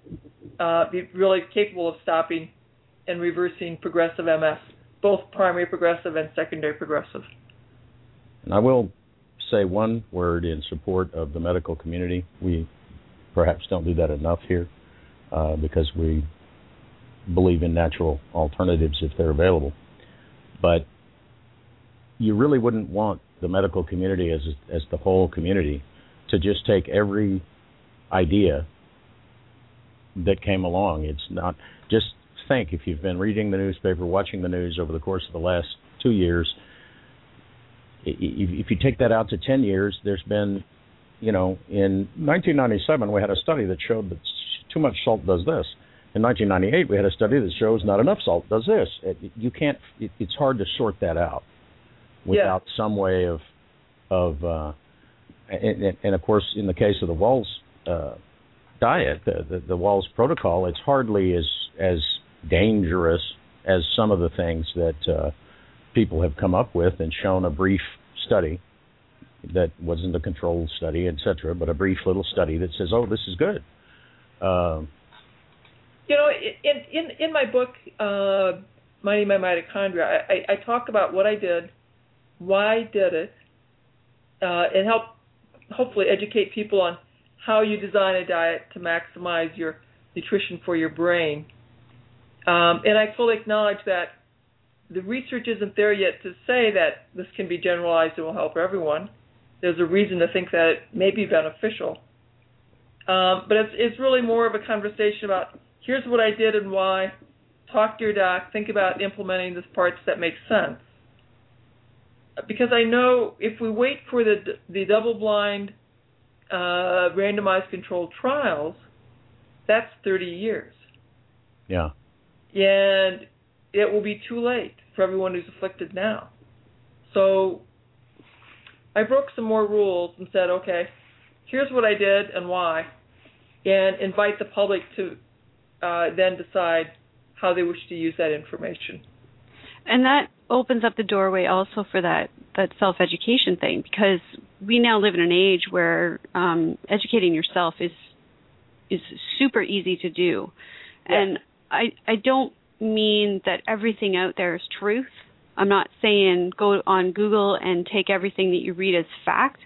uh, be really capable of stopping and reversing progressive MS, both primary progressive and secondary progressive? And I will say one word in support of the medical community. We perhaps don't do that enough here uh, because we believe in natural alternatives if they're available. But you really wouldn't want the medical community as as the whole community to just take every idea that came along. It's not just think if you've been reading the newspaper, watching the news over the course of the last two years. If you take that out to 10 years, there's been, you know, in 1997 we had a study that showed that too much salt does this. In 1998 we had a study that shows not enough salt does this. You can't. It's hard to sort that out without some way of of uh, and, and, of course in the case of the Wahls uh, diet, the, the the Wahls protocol, it's hardly as as dangerous as some of the things that uh, people have come up with and shown a brief study that wasn't a controlled study, etc., but a brief little study that says, "Oh, this is good." Um, You know, in in in my book, uh, Minding My Mitochondria, I, I, I talk about what I did, why did it, uh, and help hopefully educate people on how you design a diet to maximize your nutrition for your brain. Um, and I fully acknowledge that the research isn't there yet to say that this can be generalized and will help everyone. There's a reason to think that it may be beneficial. Um, but it's, it's really more of a conversation about here's what I did and why. Talk to your doc. Think about implementing the parts that make sense. Because I know if we wait for the the double blind, uh, randomized controlled trials, that's 30 years, yeah, and it will be too late for everyone who's afflicted now. So I broke some more rules and said, okay, here's what I did and why, and invite the public to uh, then decide how they wish to use that information. and that opens up the doorway also for that that self education thing because we now live in an age where um educating yourself is is super easy to do. Yeah. and i i don't mean that everything out there is truth. I'm not saying go on google and take everything that you read as fact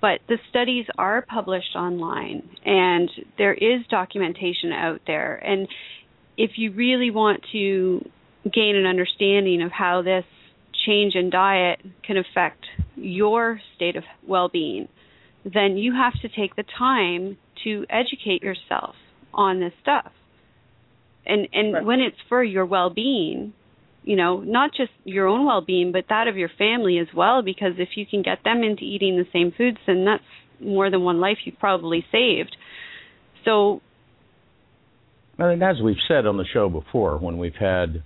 but the studies are published online and there is documentation out there. And if you really want to gain an understanding of how this change in diet can affect your state of well-being, then you have to take the time to educate yourself on this stuff. And and Right. when it's for your well-being, you know, not just your own well-being, but that of your family as well because if you can get them into eating the same foods, then that's more than one life you've probably saved. So and as we've said on the show before, when we've had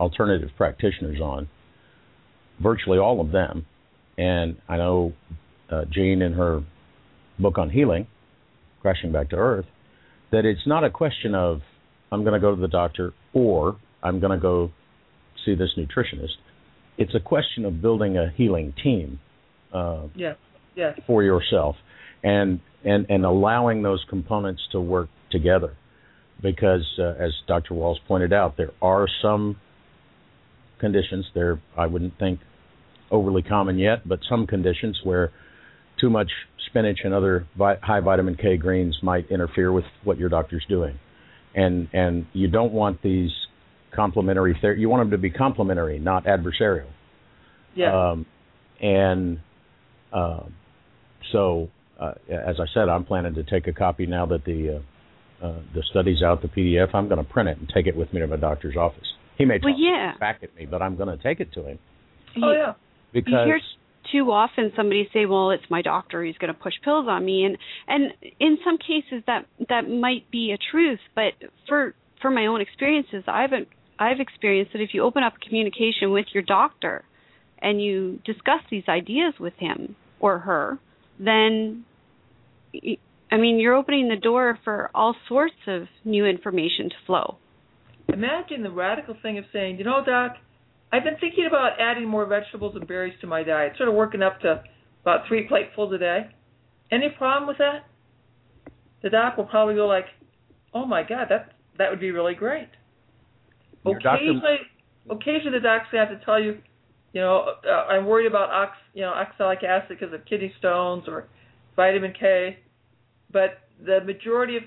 alternative practitioners on, virtually all of them, and I know uh, Jean in her book on healing, Crashing Back to Earth, that it's not a question of I'm going to go to the doctor or I'm going to go see this nutritionist. It's a question of building a healing team uh, Yeah, yes, for yourself and, and, and allowing those components to work together. Because, uh, as Dr. Wahls pointed out, there are some conditions, They're, I wouldn't think overly common yet, but some conditions where too much spinach and other vi- high vitamin K greens might interfere with what your doctor's doing. And and you don't want these complementary ther- you want them to be complementary, not adversarial. yes. Um, and uh, so, uh, as I said, I'm planning to take a copy now that the uh, uh, the study's out, the PDF. I'm going to print it and take it with me to my doctor's office. He may Well, yeah. back at me, but I'm going to take it to him oh yeah. you because hear too often somebody say, "Well, it's my doctor; he's going to push pills on me," and and in some cases that that might be a truth, but for for my own experiences, I've I've experienced that if you open up communication with your doctor and you discuss these ideas with him or her, then I mean, you're opening the door for all sorts of new information to flow. Imagine the radical thing of saying, you know, doc, I've been thinking about adding more vegetables and berries to my diet, sort of working up to about three platefuls a day. Any problem with that? The doc will probably go like, "Oh my God, that that would be really great." Your doctor- Occasionally, occasionally the docs gonna have to tell you, you know, uh, I'm worried about ox, you know, oxalic acid because of kidney stones or vitamin K, but the majority of,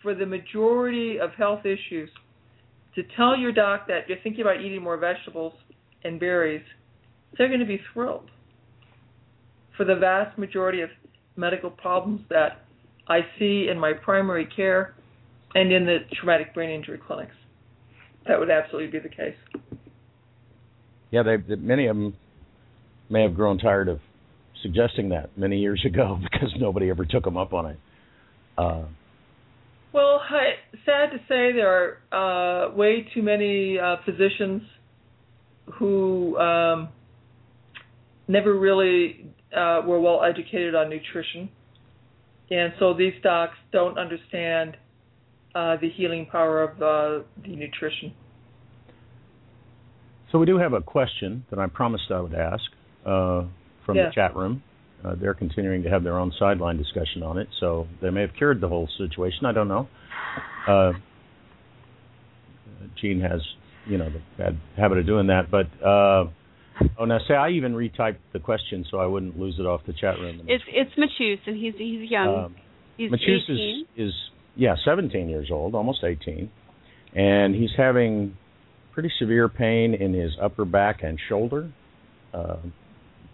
for the majority of health issues, to tell your doc that you're thinking about eating more vegetables and berries, they're going to be thrilled. For the vast majority of medical problems that I see in my primary care and in the traumatic brain injury clinics, that would absolutely be the case. Yeah, they, many of them may have grown tired of suggesting that many years ago [laughs] because nobody ever took them up on it. Uh, Well, I, sad to say, there are uh, way too many uh, physicians who um, never really uh, were well educated on nutrition, and so these docs don't understand uh, the healing power of uh, the nutrition. so we do have a question that I promised I would ask uh, from Yeah. the chat room. Uh, they're continuing to have their own sideline discussion on it, so they may have cured the whole situation. I don't know. Uh, Jean has, you know, the bad habit of doing that. But uh, oh, now say I even retyped the question so I wouldn't lose it off the chat room. It's it's Machus, and he's he's young. Um, he's Machus 18. is, is yeah, 17 years old, almost 18, and he's having pretty severe pain in his upper back and shoulder. Uh,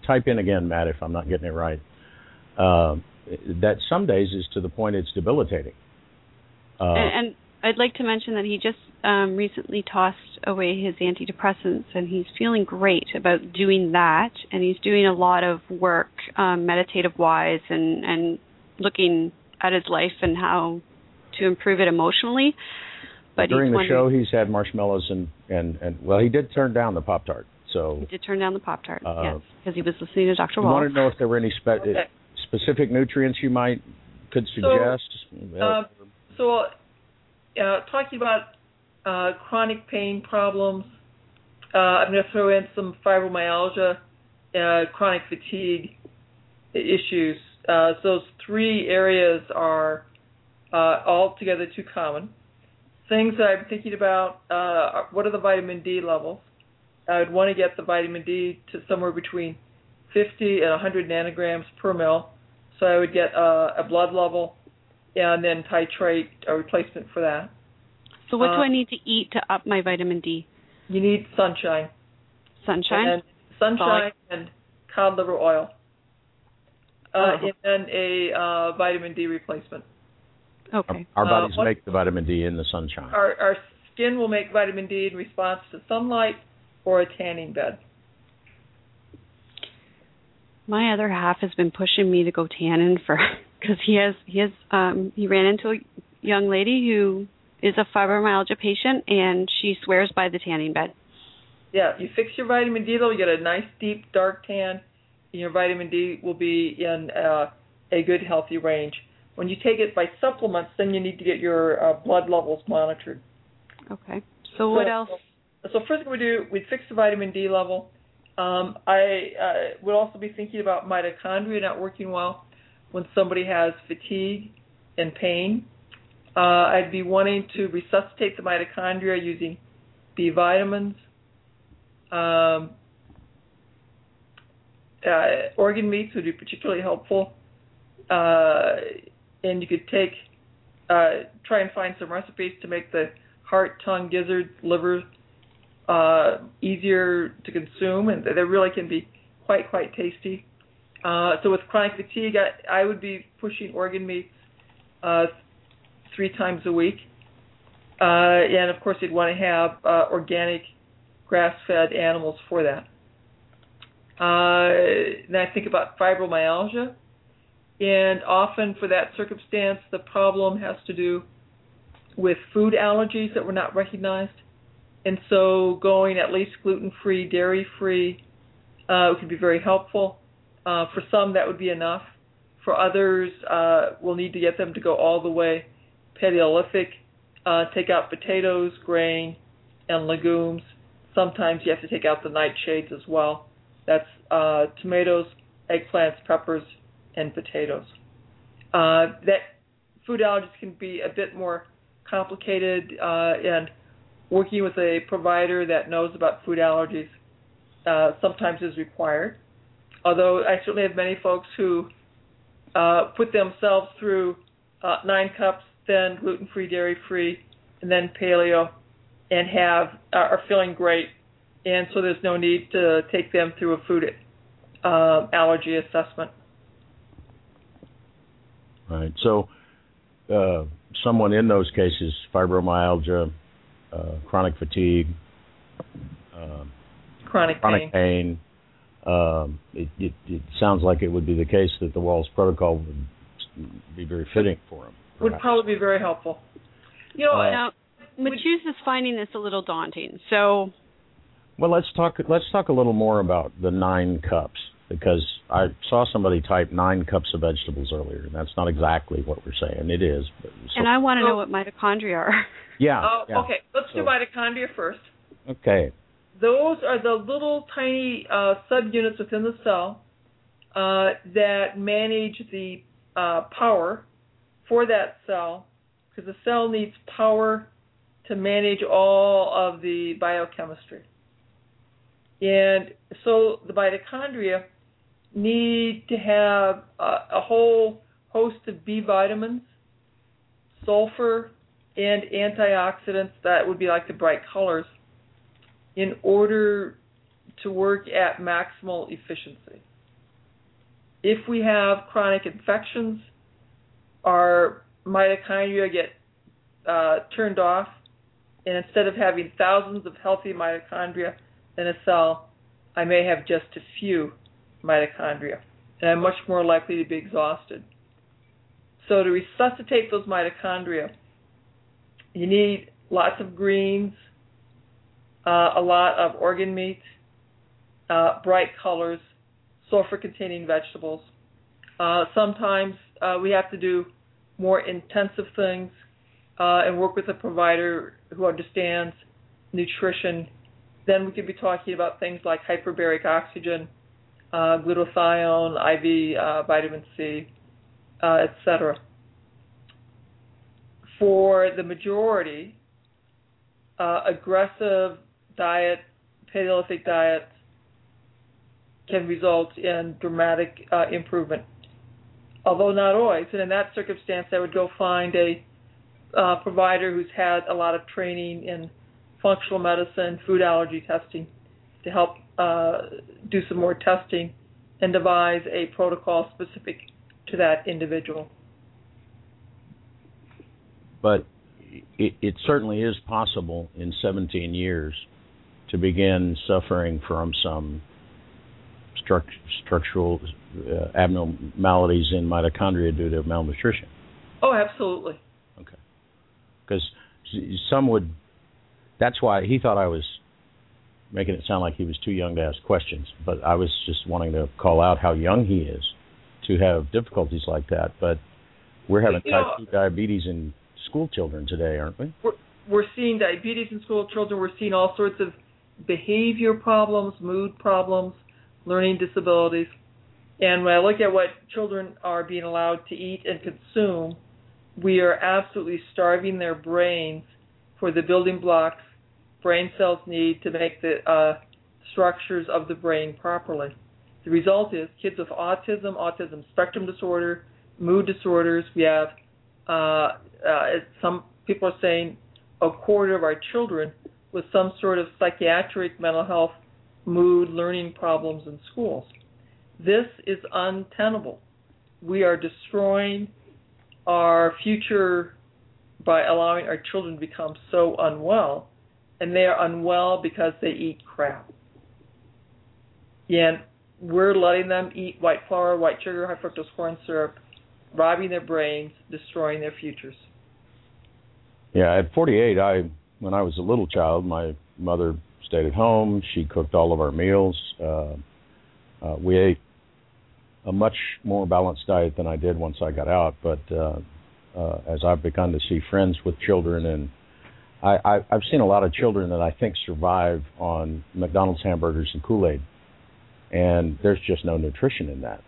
type in again, Matt, if I'm not getting it right. Uh, that some days is to the point it's debilitating. Uh, and, and I'd like to mention that he just um, recently tossed away his antidepressants, and he's feeling great about doing that. And he's doing a lot of work, um, meditative wise, and and looking at his life and how to improve it emotionally. But during the show, he's had marshmallows and and and well, he did turn down the Pop Tart. So he did turn down the Pop Tart, Uh, yes, because he was listening to Dr. we Wall. wanted to know if there were any spe- Okay. specific nutrients you might could suggest. Uh, so, uh, talking about uh, chronic pain problems, uh, I'm going to throw in some fibromyalgia, uh, chronic fatigue issues. Uh, those three areas are uh, altogether too common. Things that I'm thinking about: uh, what are the vitamin D levels? I would want to get the vitamin D to somewhere between 50 and 100 nanograms per mil. So I would get uh, a blood level and then titrate a replacement for that. so what do uh, I need to eat to up my vitamin D? You need sunshine. Sunshine. And sunshine and cod liver oil. Uh, Oh. And then a uh, vitamin D replacement. okay. our uh, bodies what- make the vitamin D in the sunshine. Our, our skin will make vitamin D in response to sunlight or a tanning bed. my other half has been pushing me to go tanning for [laughs] because he has he has um he ran into a young lady who is a fibromyalgia patient and she swears by the tanning bed. Yeah, you fix your vitamin D level, you get a nice deep dark tan, and your vitamin D will be in uh, a good healthy range. When you take it by supplements, then you need to get your uh, blood levels monitored. Okay. So what else? So first thing we do, we'd fix the vitamin D level. Um, I uh, would also be thinking about mitochondria not working well when somebody has fatigue and pain. Uh, I'd be wanting to resuscitate the mitochondria using B vitamins. Um, uh, organ meats would be particularly helpful. Uh, and you could take, uh, try and find some recipes to make the heart, tongue, gizzard, liver uh, easier to consume, and they really can be quite, quite tasty. Uh, so with chronic fatigue, I, I would be pushing organ meats uh, three times a week. Uh, and of course, you'd want to have uh, organic grass-fed animals for that. Uh, I think about fibromyalgia, and often for that circumstance, the problem has to do with food allergies that were not recognized, and so going at least gluten-free, dairy-free uh, could be very helpful. Uh, for some, that would be enough. For others, uh, we'll need to get them to go all the way Paleolithic, uh, take out potatoes, grain, and legumes. Sometimes you have to take out the nightshades as well. That's uh, tomatoes, eggplants, peppers, and potatoes. Uh, that food allergies can be a bit more complicated, uh, and working with a provider that knows about food allergies uh, sometimes is required. Although I certainly have many folks who uh, put themselves through uh, nine cups, then gluten-free, dairy-free, and then paleo, and have are feeling great, and so there's no need to take them through a food uh, allergy assessment. Right. So, uh, someone in those cases, fibromyalgia, uh, chronic fatigue, uh, Chronic, chronic pain. pain. Um, it, it, it sounds like it would be the case that the Wahls Protocol would be very fitting for them. would probably be very helpful. You know, Uh, Now, Machu's is finding this a little daunting. So, Well, let's talk. Let's talk a little more about the nine cups because I saw somebody type nine cups of vegetables earlier, and that's not exactly what we're saying. It is, but so, and I want to know what mitochondria are. [laughs] yeah, oh, yeah. okay, let's do So- mitochondria first. Okay. Those are the little tiny uh, subunits within the cell uh, that manage the uh, power for that cell, because the cell needs power to manage all of the biochemistry. And so the mitochondria need to have a, a whole host of B vitamins, sulfur, and antioxidants that would be like the bright colors in order to work at maximal efficiency. If we have chronic infections, our mitochondria get uh, turned off, and instead of having thousands of healthy mitochondria in a cell, I may have just a few mitochondria, and I'm much more likely to be exhausted. So to resuscitate those mitochondria, you need lots of greens, uh, a lot of organ meat, uh, bright colors, sulfur-containing vegetables. Uh, sometimes uh, we have to do more intensive things uh, and work with a provider who understands nutrition. Then we could be talking about things like hyperbaric oxygen, uh, glutathione, IV vitamin C, etc. For the majority, uh, aggressive diet, Paleolithic diet, can result in dramatic uh, improvement. Although not always, and in that circumstance, I would go find a uh, provider who's had a lot of training in functional medicine, food allergy testing, to help uh, do some more testing and devise a protocol specific to that individual. But it, it certainly is possible in 17 years to begin suffering from some struct, structural uh, abnormalities in mitochondria due to malnutrition. Oh, absolutely. Okay. Because some would. That's why he thought I was making it sound like he was too young to ask questions. But I was just wanting to call out how young he is to have difficulties like that. But we're having You know- type 2 diabetes in school children today, aren't we? we're, we're seeing diabetes in school children. We're seeing all sorts of behavior problems, mood problems, learning disabilities. And when I look at what children are being allowed to eat and consume, we are absolutely starving their brains for the building blocks brain cells need to make the uh, structures of the brain properly. The result is kids with autism, autism spectrum disorder, mood disorders. We have uh, uh, some people are saying a quarter of our children with some sort of psychiatric mental health, mood, learning problems in schools. This is untenable. We are destroying our future by allowing our children to become so unwell, and they are unwell because they eat crap. And we're letting them eat white flour, white sugar, high fructose corn syrup, robbing their brains, destroying their futures. Yeah, at 48, I when I was a little child, my mother stayed at home. She cooked all of our meals. Uh, uh, we ate a much more balanced diet than I did once I got out. But uh, uh, as I've begun to see friends with children, and I, I, I've seen a lot of children that I think survive on McDonald's hamburgers and Kool Aid, and there's just no nutrition in that.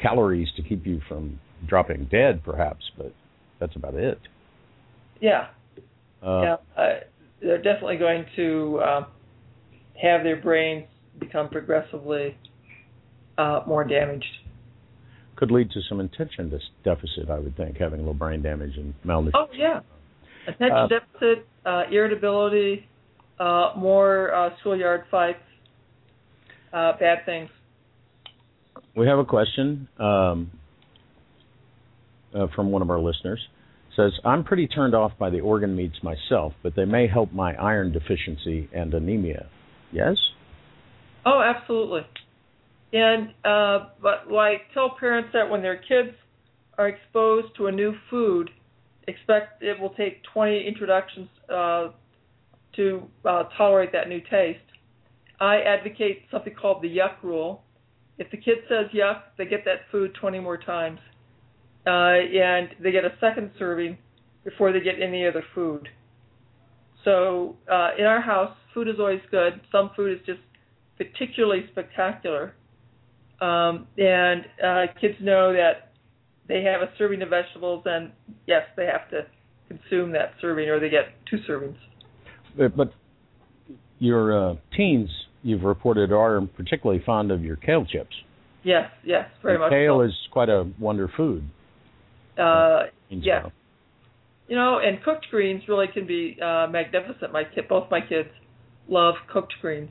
Calories to keep you from dropping dead, perhaps, but that's about it. Yeah, Uh, yeah. Uh, they're definitely going to uh, have their brains become progressively uh, more damaged. Could lead to some attention deficit, I would think, having a little brain damage and malnutrition. Oh yeah, attention Uh, deficit, uh, irritability, uh, more uh, schoolyard fights, uh, bad things. We have a question um, uh, from one of our listeners. It Says, I'm pretty turned off by the organ meats myself, but they may help my iron deficiency and anemia. Yes? Oh, absolutely. And uh, but like tell parents that when their kids are exposed to a new food, expect it will take 20 introductions uh, to uh, tolerate that new taste. I advocate something called the yuck rule. If the kid says yuck, they get that food 20 more times, uh, and they get a second serving before they get any other food. So uh, in our house, food is always good. Some food is just particularly spectacular. Um, and uh, kids know that they have a serving of vegetables, and yes, they have to consume that serving, or they get two servings. But, your uh, teens, you've reported, are particularly fond of your kale chips. Yes, yes, very And much. kale so. is quite a wonder food. uh, in yeah. you know, and cooked greens really can be uh, magnificent. My kid, both my kids, love cooked greens.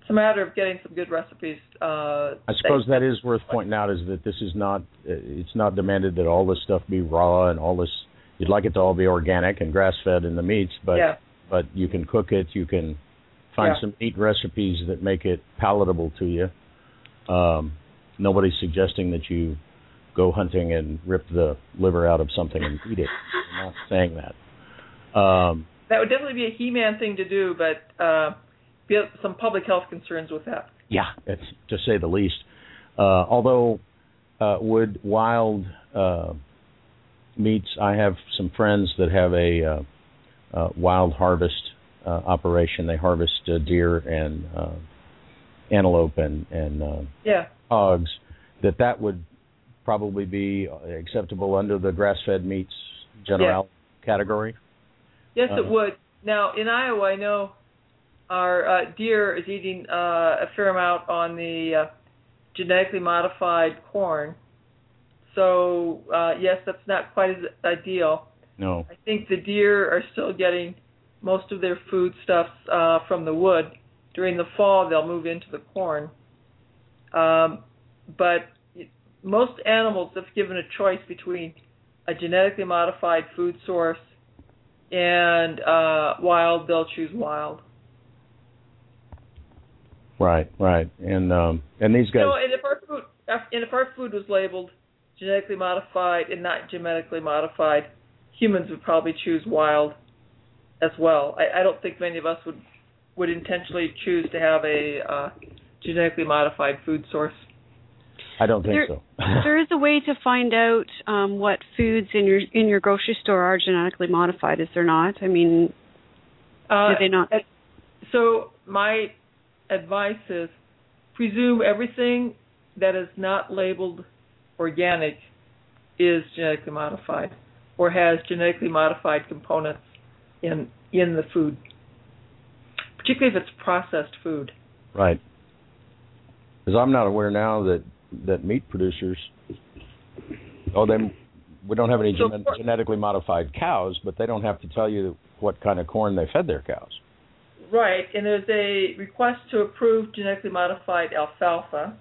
It's a matter of getting some good recipes. Uh, I suppose that is worth pointing out is that this is not uh, it's not demanded that all this stuff be raw and all this you'd like it to all be organic and grass fed in the meats, but yeah, but you can cook it, you can find Yeah. some neat recipes that make it palatable to you. Um, nobody's suggesting that you go hunting and rip the liver out of something and eat it. I'm not [laughs] saying that. Um, that would definitely be a He-Man thing to do, but uh, some public health concerns with that. Yeah, it's, to say the least. Uh, although, uh, would wild uh, meats? I have some friends that have a uh, uh, wild harvest uh, operation. They harvest uh, deer and uh, antelope and and uh, Yeah, hogs. That that would probably be acceptable under the grass-fed meats general category. yes, it Uh-huh. would. Now in Iowa, I know our uh, deer is eating uh, a fair amount on the uh, genetically modified corn. So uh, yes, that's not quite as ideal. No. I think the deer are still getting most of their food stuffs uh, from the wood. During the fall, they'll move into the corn. Um, but most animals, if given a choice between a genetically modified food source and uh, wild, they'll choose wild. Right, right, and um, and these guys. You know, and if our food, and if our food was labeled genetically modified and not genetically modified, humans would probably choose wild as well. I, I don't think many of us would would intentionally choose to have a uh, genetically modified food source. I don't think There- so. [laughs] there is a way to find out um, what foods in your in your grocery store are genetically modified. Is there not? I mean, Uh, do they not? So my advice is presume everything that is not labeled organic is genetically modified or has genetically modified components in in the food. Particularly if it's processed food. Right. Because I'm not aware now that that meat producers. Oh, they. We don't have any So gen- genetically modified cows, but they don't have to tell you what kind of corn they fed their cows. Right, and there's a request to approve genetically modified alfalfa.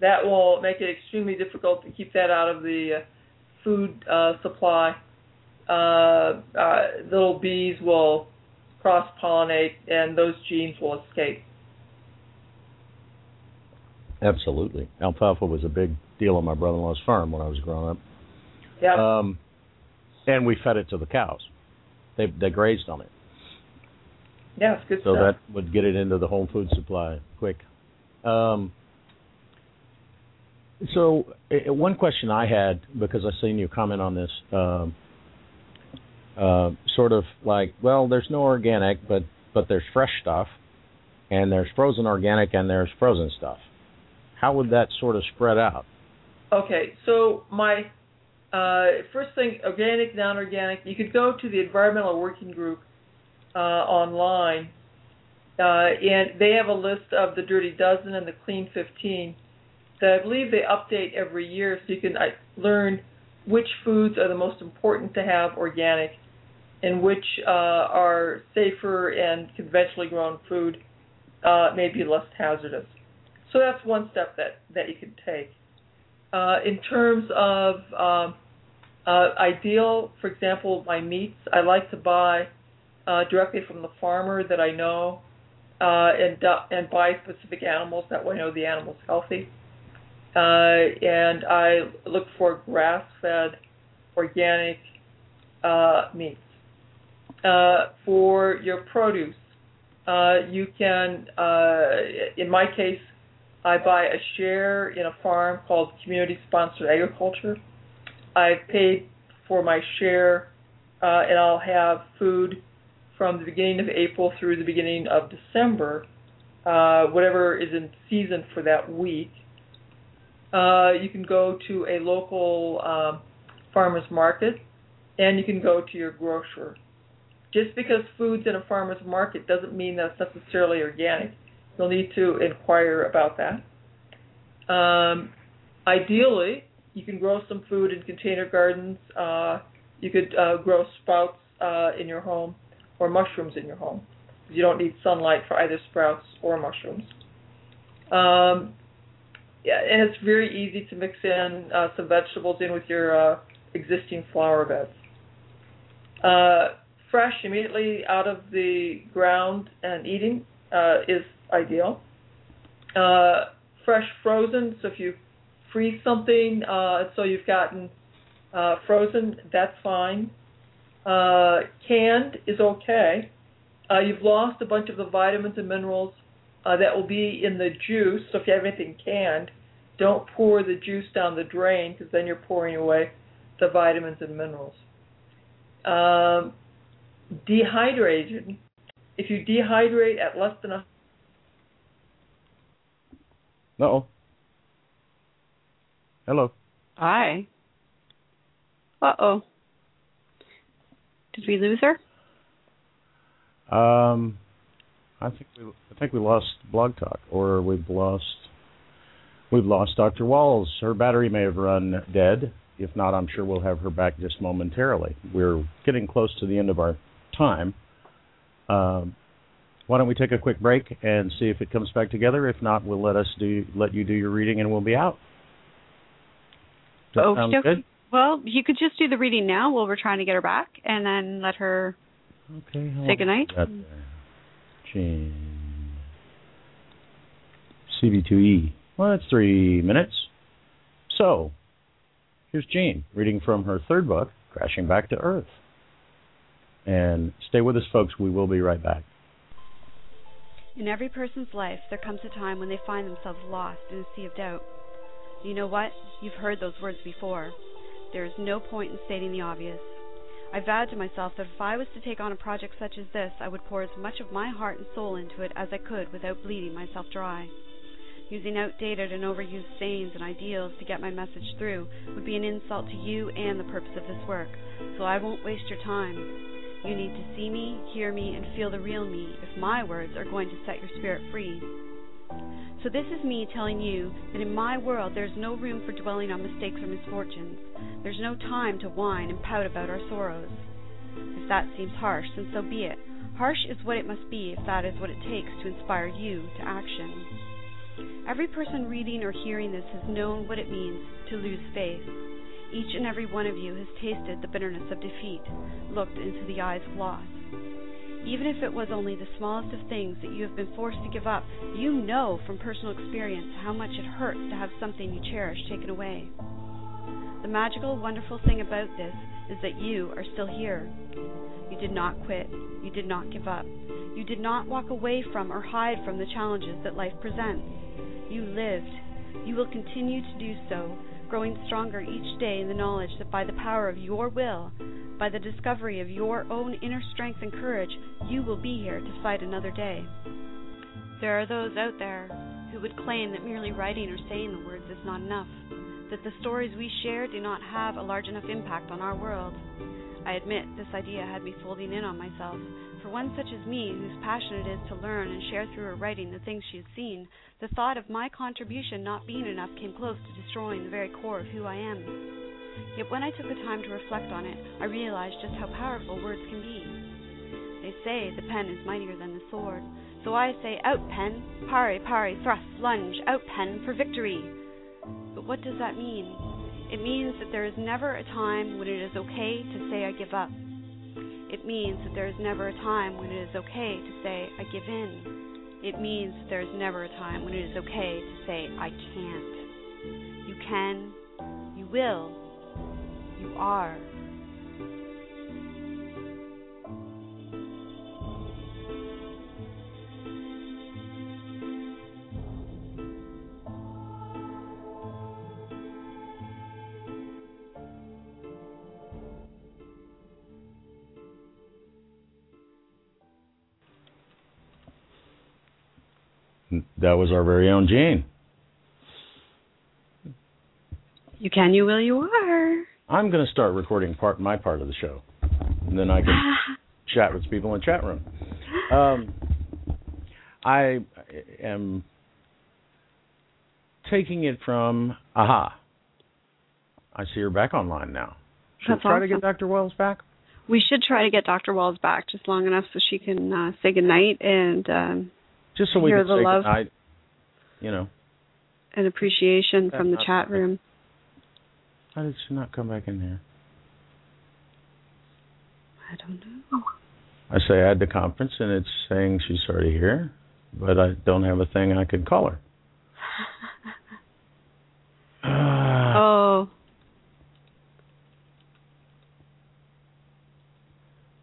That will make it extremely difficult to keep that out of the uh, food uh, supply. Uh, uh, little bees will cross pollinate, and those genes will escape. Absolutely. Alfalfa was a big deal on my brother-in-law's farm when I was growing up. Yeah, Um, and we fed it to the cows. They they grazed on it, yeah, it's good so stuff. that would get it into the whole food supply quick. Um, so uh, one question I had because I seen you comment on this, um, uh, sort of like, well, there's no organic, but but there's fresh stuff, and there's frozen organic, and there's frozen stuff. How would that sort of spread out? Okay, so my uh, first thing, organic, non-organic. You could go to the Environmental Working Group uh, online, uh, and they have a list of the Dirty Dozen and the Clean 15 that I believe they update every year, so you can uh, learn which foods are the most important to have organic, and which uh, are safer and conventionally grown food uh, may be less hazardous. So that's one step that that you can take. Uh, in terms of um, uh, ideal, for example, my meats, I like to buy uh, directly from the farmer that I know, and and buy specific animals. That way, I know the animal's healthy. Uh, and I look for grass-fed, organic uh, meats. Uh, for your produce, uh, you can, uh, in my case, I buy a share in a farm called Community Sponsored Agriculture. I've paid for my share, uh, and I'll have food from the beginning of April through the beginning of December, whatever is in season for that week. Uh, you can go to a local um, farmer's market, and you can go to your grocer. Just because food's in a farmer's market doesn't mean that's necessarily organic. You'll need to inquire about that. Um, ideally, you can grow some food in container gardens. Uh, you could uh, grow sprouts uh, in your home or mushrooms in your home. You don't need sunlight for either sprouts or mushrooms. Um, yeah, and it's very easy to mix in uh, some vegetables in with your uh, existing flower beds. Uh, fresh, immediately out of the ground and eating uh, is ideal. Uh, fresh frozen, so if you freeze something, uh, so you've gotten frozen, that's fine. Canned is okay. You've lost a bunch of the vitamins and minerals uh, that will be in the juice. So if you have anything canned, don't pour the juice down the drain because then you're pouring away the vitamins and minerals. Um, dehydrated. If you dehydrate at less than a No. Hello. Hi. Uh oh. Did we lose her? Um, I think we I think we lost Blog Talk, or we've lost we've lost Dr. Wahls. Her battery may have run dead. If not, I'm sure we'll have her back just momentarily. We're getting close to the end of our time. Um, why don't we take a quick break and see if it comes back together? If not, we'll let us do let you do your reading, and we'll be out. Oh, good? Well, you could just do the reading now while we're trying to get her back, and then let her okay, say goodnight. Jeez. CB2E. Well, that's three minutes. So, here's Jean reading from her third book, Crashing Back to Earth. And stay with us, folks. We will be right back. In every person's life, there comes a time when they find themselves lost in a sea of doubt. You know what? You've heard those words before. There is no point in stating the obvious. I vowed to myself that if I was to take on a project such as this, I would pour as much of my heart and soul into it as I could without bleeding myself dry. Using outdated and overused sayings and ideals to get my message through would be an insult to you and the purpose of this work, so I won't waste your time. You need to see me, hear me, and feel the real me if my words are going to set your spirit free. So, this is me telling you that in my world there's no room for dwelling on mistakes or misfortunes. There's no time to whine and pout about our sorrows. If that seems harsh, then so be it. Harsh is what it must be if that is what it takes to inspire you to action. Every person reading or hearing this has known what it means to lose faith. Each and every one of you has tasted the bitterness of defeat, looked into the eyes of loss. Even if it was only the smallest of things that you have been forced to give up, you know from personal experience how much it hurts to have something you cherish taken away. The magical, wonderful thing about this is that you are still here. You did not quit. You did not give up. You did not walk away from or hide from the challenges that life presents. You lived. You will continue to do so, growing stronger each day in the knowledge that by the power of your will, by the discovery of your own inner strength and courage, you will be here to fight another day. There are those out there who would claim that merely writing or saying the words is not enough, that the stories we share do not have a large enough impact on our world. I admit this idea had me folding in on myself. For one such as me, whose passion it is to learn and share through her writing the things she has seen, the thought of my contribution not being enough came close to destroying the very core of who I am. Yet when I took the time to reflect on it, I realized just how powerful words can be. They say the pen is mightier than the sword, so I say, out pen, parry, parry, thrust, lunge, out pen for victory. But what does that mean? It means that there is never a time when it is okay to say I give up. It means that there is never a time when it is okay to say I give in. It means that there is never a time when it is okay to say I can't. You can, you will, you are. That was our very own Jane. You can, you will, you are. I'm going to start recording part my part of the show, and then I can [laughs] chat with people in the chat room. Um, I am taking it from Aha. I see her back online now. Should That's we try to get Dr. Wahls back? We should try to get Dr. Wahls back just long enough so she can uh, say goodnight and um, Just so we Hear can the say love. goodnight. You know, an appreciation from the chat room. how did she not come back in here? I don't know. I say add the conference, and it's saying she's already here, but I don't have a thing I could call her. Ah. [laughs] [sighs] Oh,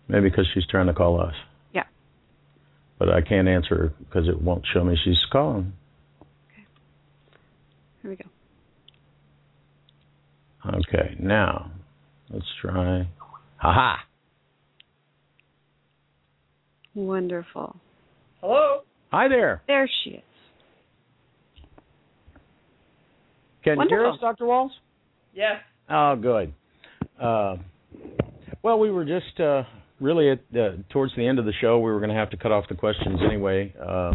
Maybe because she's trying to call us. Yeah. But I can't answer her because it won't show me she's calling. Okay. Here we go. Okay, now let's try. Haha. Wonderful. Hello. Hi there. There she is. Can you hear us, Dr. Wahls? Yes. Oh, good. Uh, well, we were just uh, really at uh, towards the end of the show. We were going to have to cut off the questions anyway. Uh,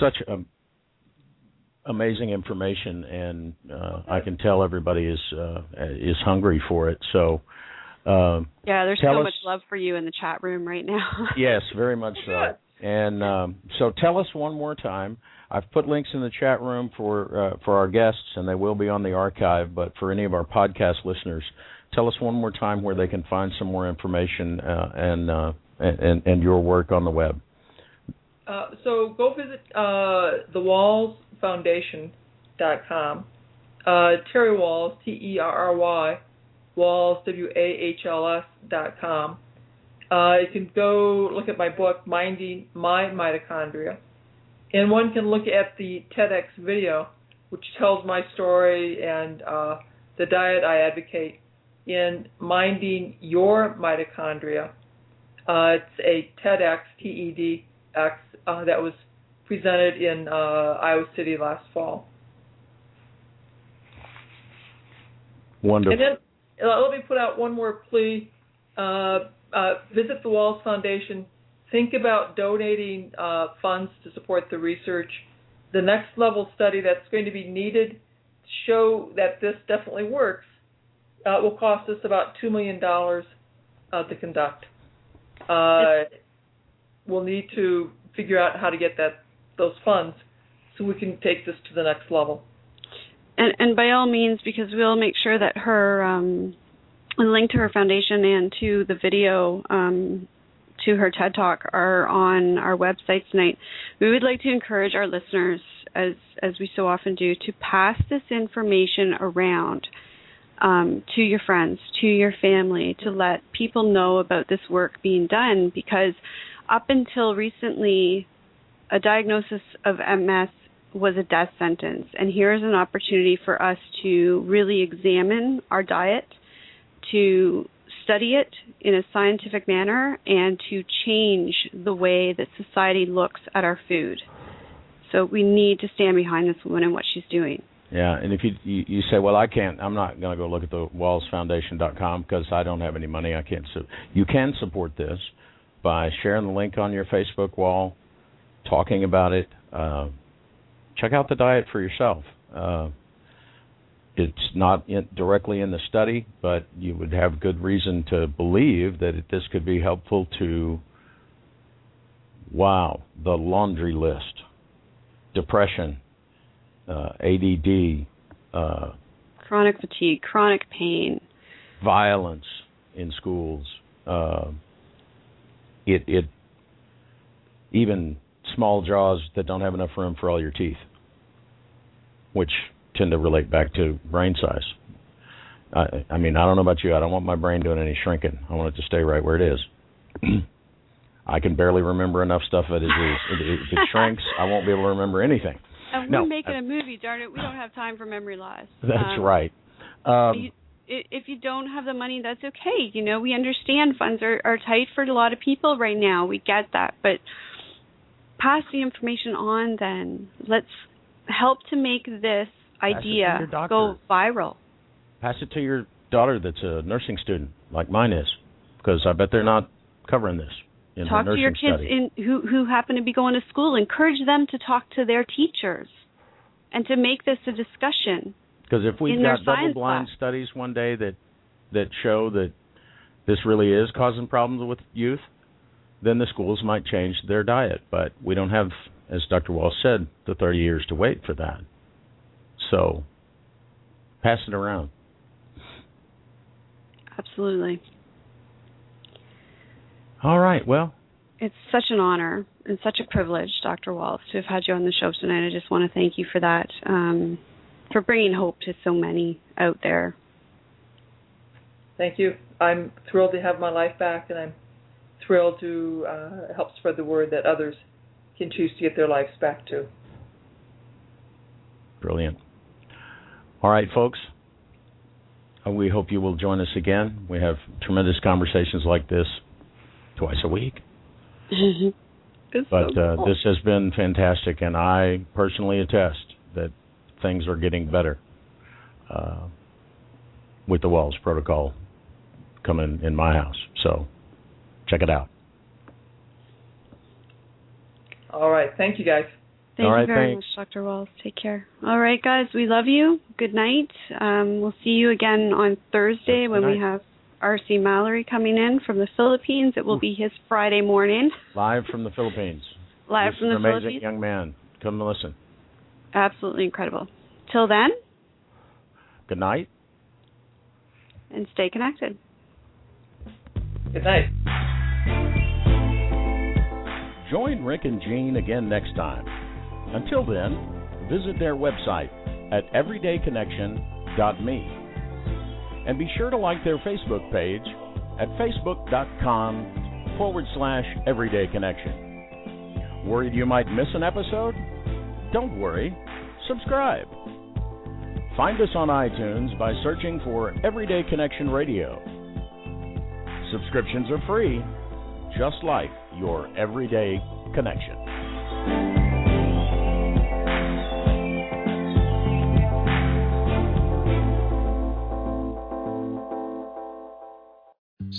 such a, amazing information, and uh, I can tell everybody is uh, is hungry for it. So, uh, Yeah, there's so us- much love for you in the chat room right now. [laughs] yes, very much so. And um, so, tell us one more time. I've put links in the chat room for uh, for our guests, and they will be on the archive. But for any of our podcast listeners, tell us one more time where they can find some more information uh, and, uh, and and your work on the web. Uh, so go visit uh, thewahlsfoundation.com. Uh, Terry Wahls, T E R R Y, Wahls, W A H L S dot com. Uh, you can go look at my book, Minding My Mitochondria. And one can look at the TEDx video, which tells my story and uh, the diet I advocate in Minding Your Mitochondria. Uh, it's a TEDx, T E D X, uh, that was presented in uh, Iowa City last fall. Wonderful. And then uh, let me put out one more plea. Uh, uh, visit the Wahls Foundation. Think about donating uh, funds to support the research. The next level study that's going to be needed to show that this definitely works uh, will cost us about $2 million uh, to conduct. Uh, we'll need to figure out how to get that those funds so we can take this to the next level. and and by all means, because we'll make sure that her um, link to her foundation and to the video um, to her TED Talk are on our website tonight. We would like to encourage our listeners, as as we so often do, to pass this information around um, to your friends, to your family, to let people know about this work being done. Because up until recently, a diagnosis of MS was a death sentence. And here's an opportunity for us to really examine our diet, to study it in a scientific manner, and to change the way that society looks at our food. So we need to stand behind this woman and what she's doing. Yeah, and if you you, you say, well, I can't, I'm not going to go look at the wahlsfoundation.com because I don't have any money. I can't. Su-. You can support this by sharing the link on your Facebook wall, talking about it. Uh, check out the diet for yourself. Uh, it's not in, directly in the study, but you would have good reason to believe that it, this could be helpful to. Wow, the laundry list: depression, uh, ADD, uh, chronic fatigue, chronic pain, violence in schools. Uh, it it even small jaws that don't have enough room for all your teeth, which tend to relate back to brain size. I, I mean, I don't know about you. I don't want my brain doing any shrinking. I want it to stay right where it is. [clears throat] I can barely remember enough stuff that is, if it shrinks, I won't be able to remember anything. And we're making a movie, darn it. We don't have time for memory loss. [laughs] That's Um, right. Um, you, if you don't have the money, that's okay. You know, we understand funds are, are tight for a lot of people right now. We get that. But pass the information on then. Let's help to make this idea go viral. pass it to your daughter that's a nursing student, like mine is, because I bet they're not covering this talk to your kids study. in who who happen to be going to school. Encourage them to talk to their teachers and to make this a discussion. Because if we've got double-blind class. studies one day that that show that this really is causing problems with youth, then the schools might change their diet. But we don't have, as Dr. Wahls said, the 30 years to wait for that. So pass it around. Absolutely. All right. Well, It's such an honor and such a privilege, Dr. Wahls, to have had you on the show tonight. I just want to thank you for that, um, for bringing hope to so many out there. Thank you. I'm thrilled to have my life back, and I'm thrilled to uh, help spread the word that others can choose to get their lives back too. Brilliant. All right, folks. Uh, We hope you will join us again. We have tremendous conversations like this twice a week. [laughs] But so uh, this has been fantastic, and I personally attest that things are getting better uh, with the Wahls Protocol coming in my house. So check it out. All right. Thank you, guys. Thank All right, you very thanks. much, Dr. Wahls. Take care. All right, guys, we love you. Good night. Um, we'll see you again on Thursday Good when we have R.C. Mallory coming in from the Philippines. It will be his Friday morning, Live from the Philippines. live This from the an amazing Philippines. young man. Come and listen. Absolutely incredible. Till then, Good night. and stay connected. Good night. Join Rick and Jean again next time. Until then, visit their website at everydayconnection.me. And be sure to like their Facebook page at facebook.com forward slash everyday connection. Worried you might miss an episode? Don't worry. Subscribe. Find us on iTunes by searching for Everyday Connection Radio. Subscriptions are free, just like your everyday connection.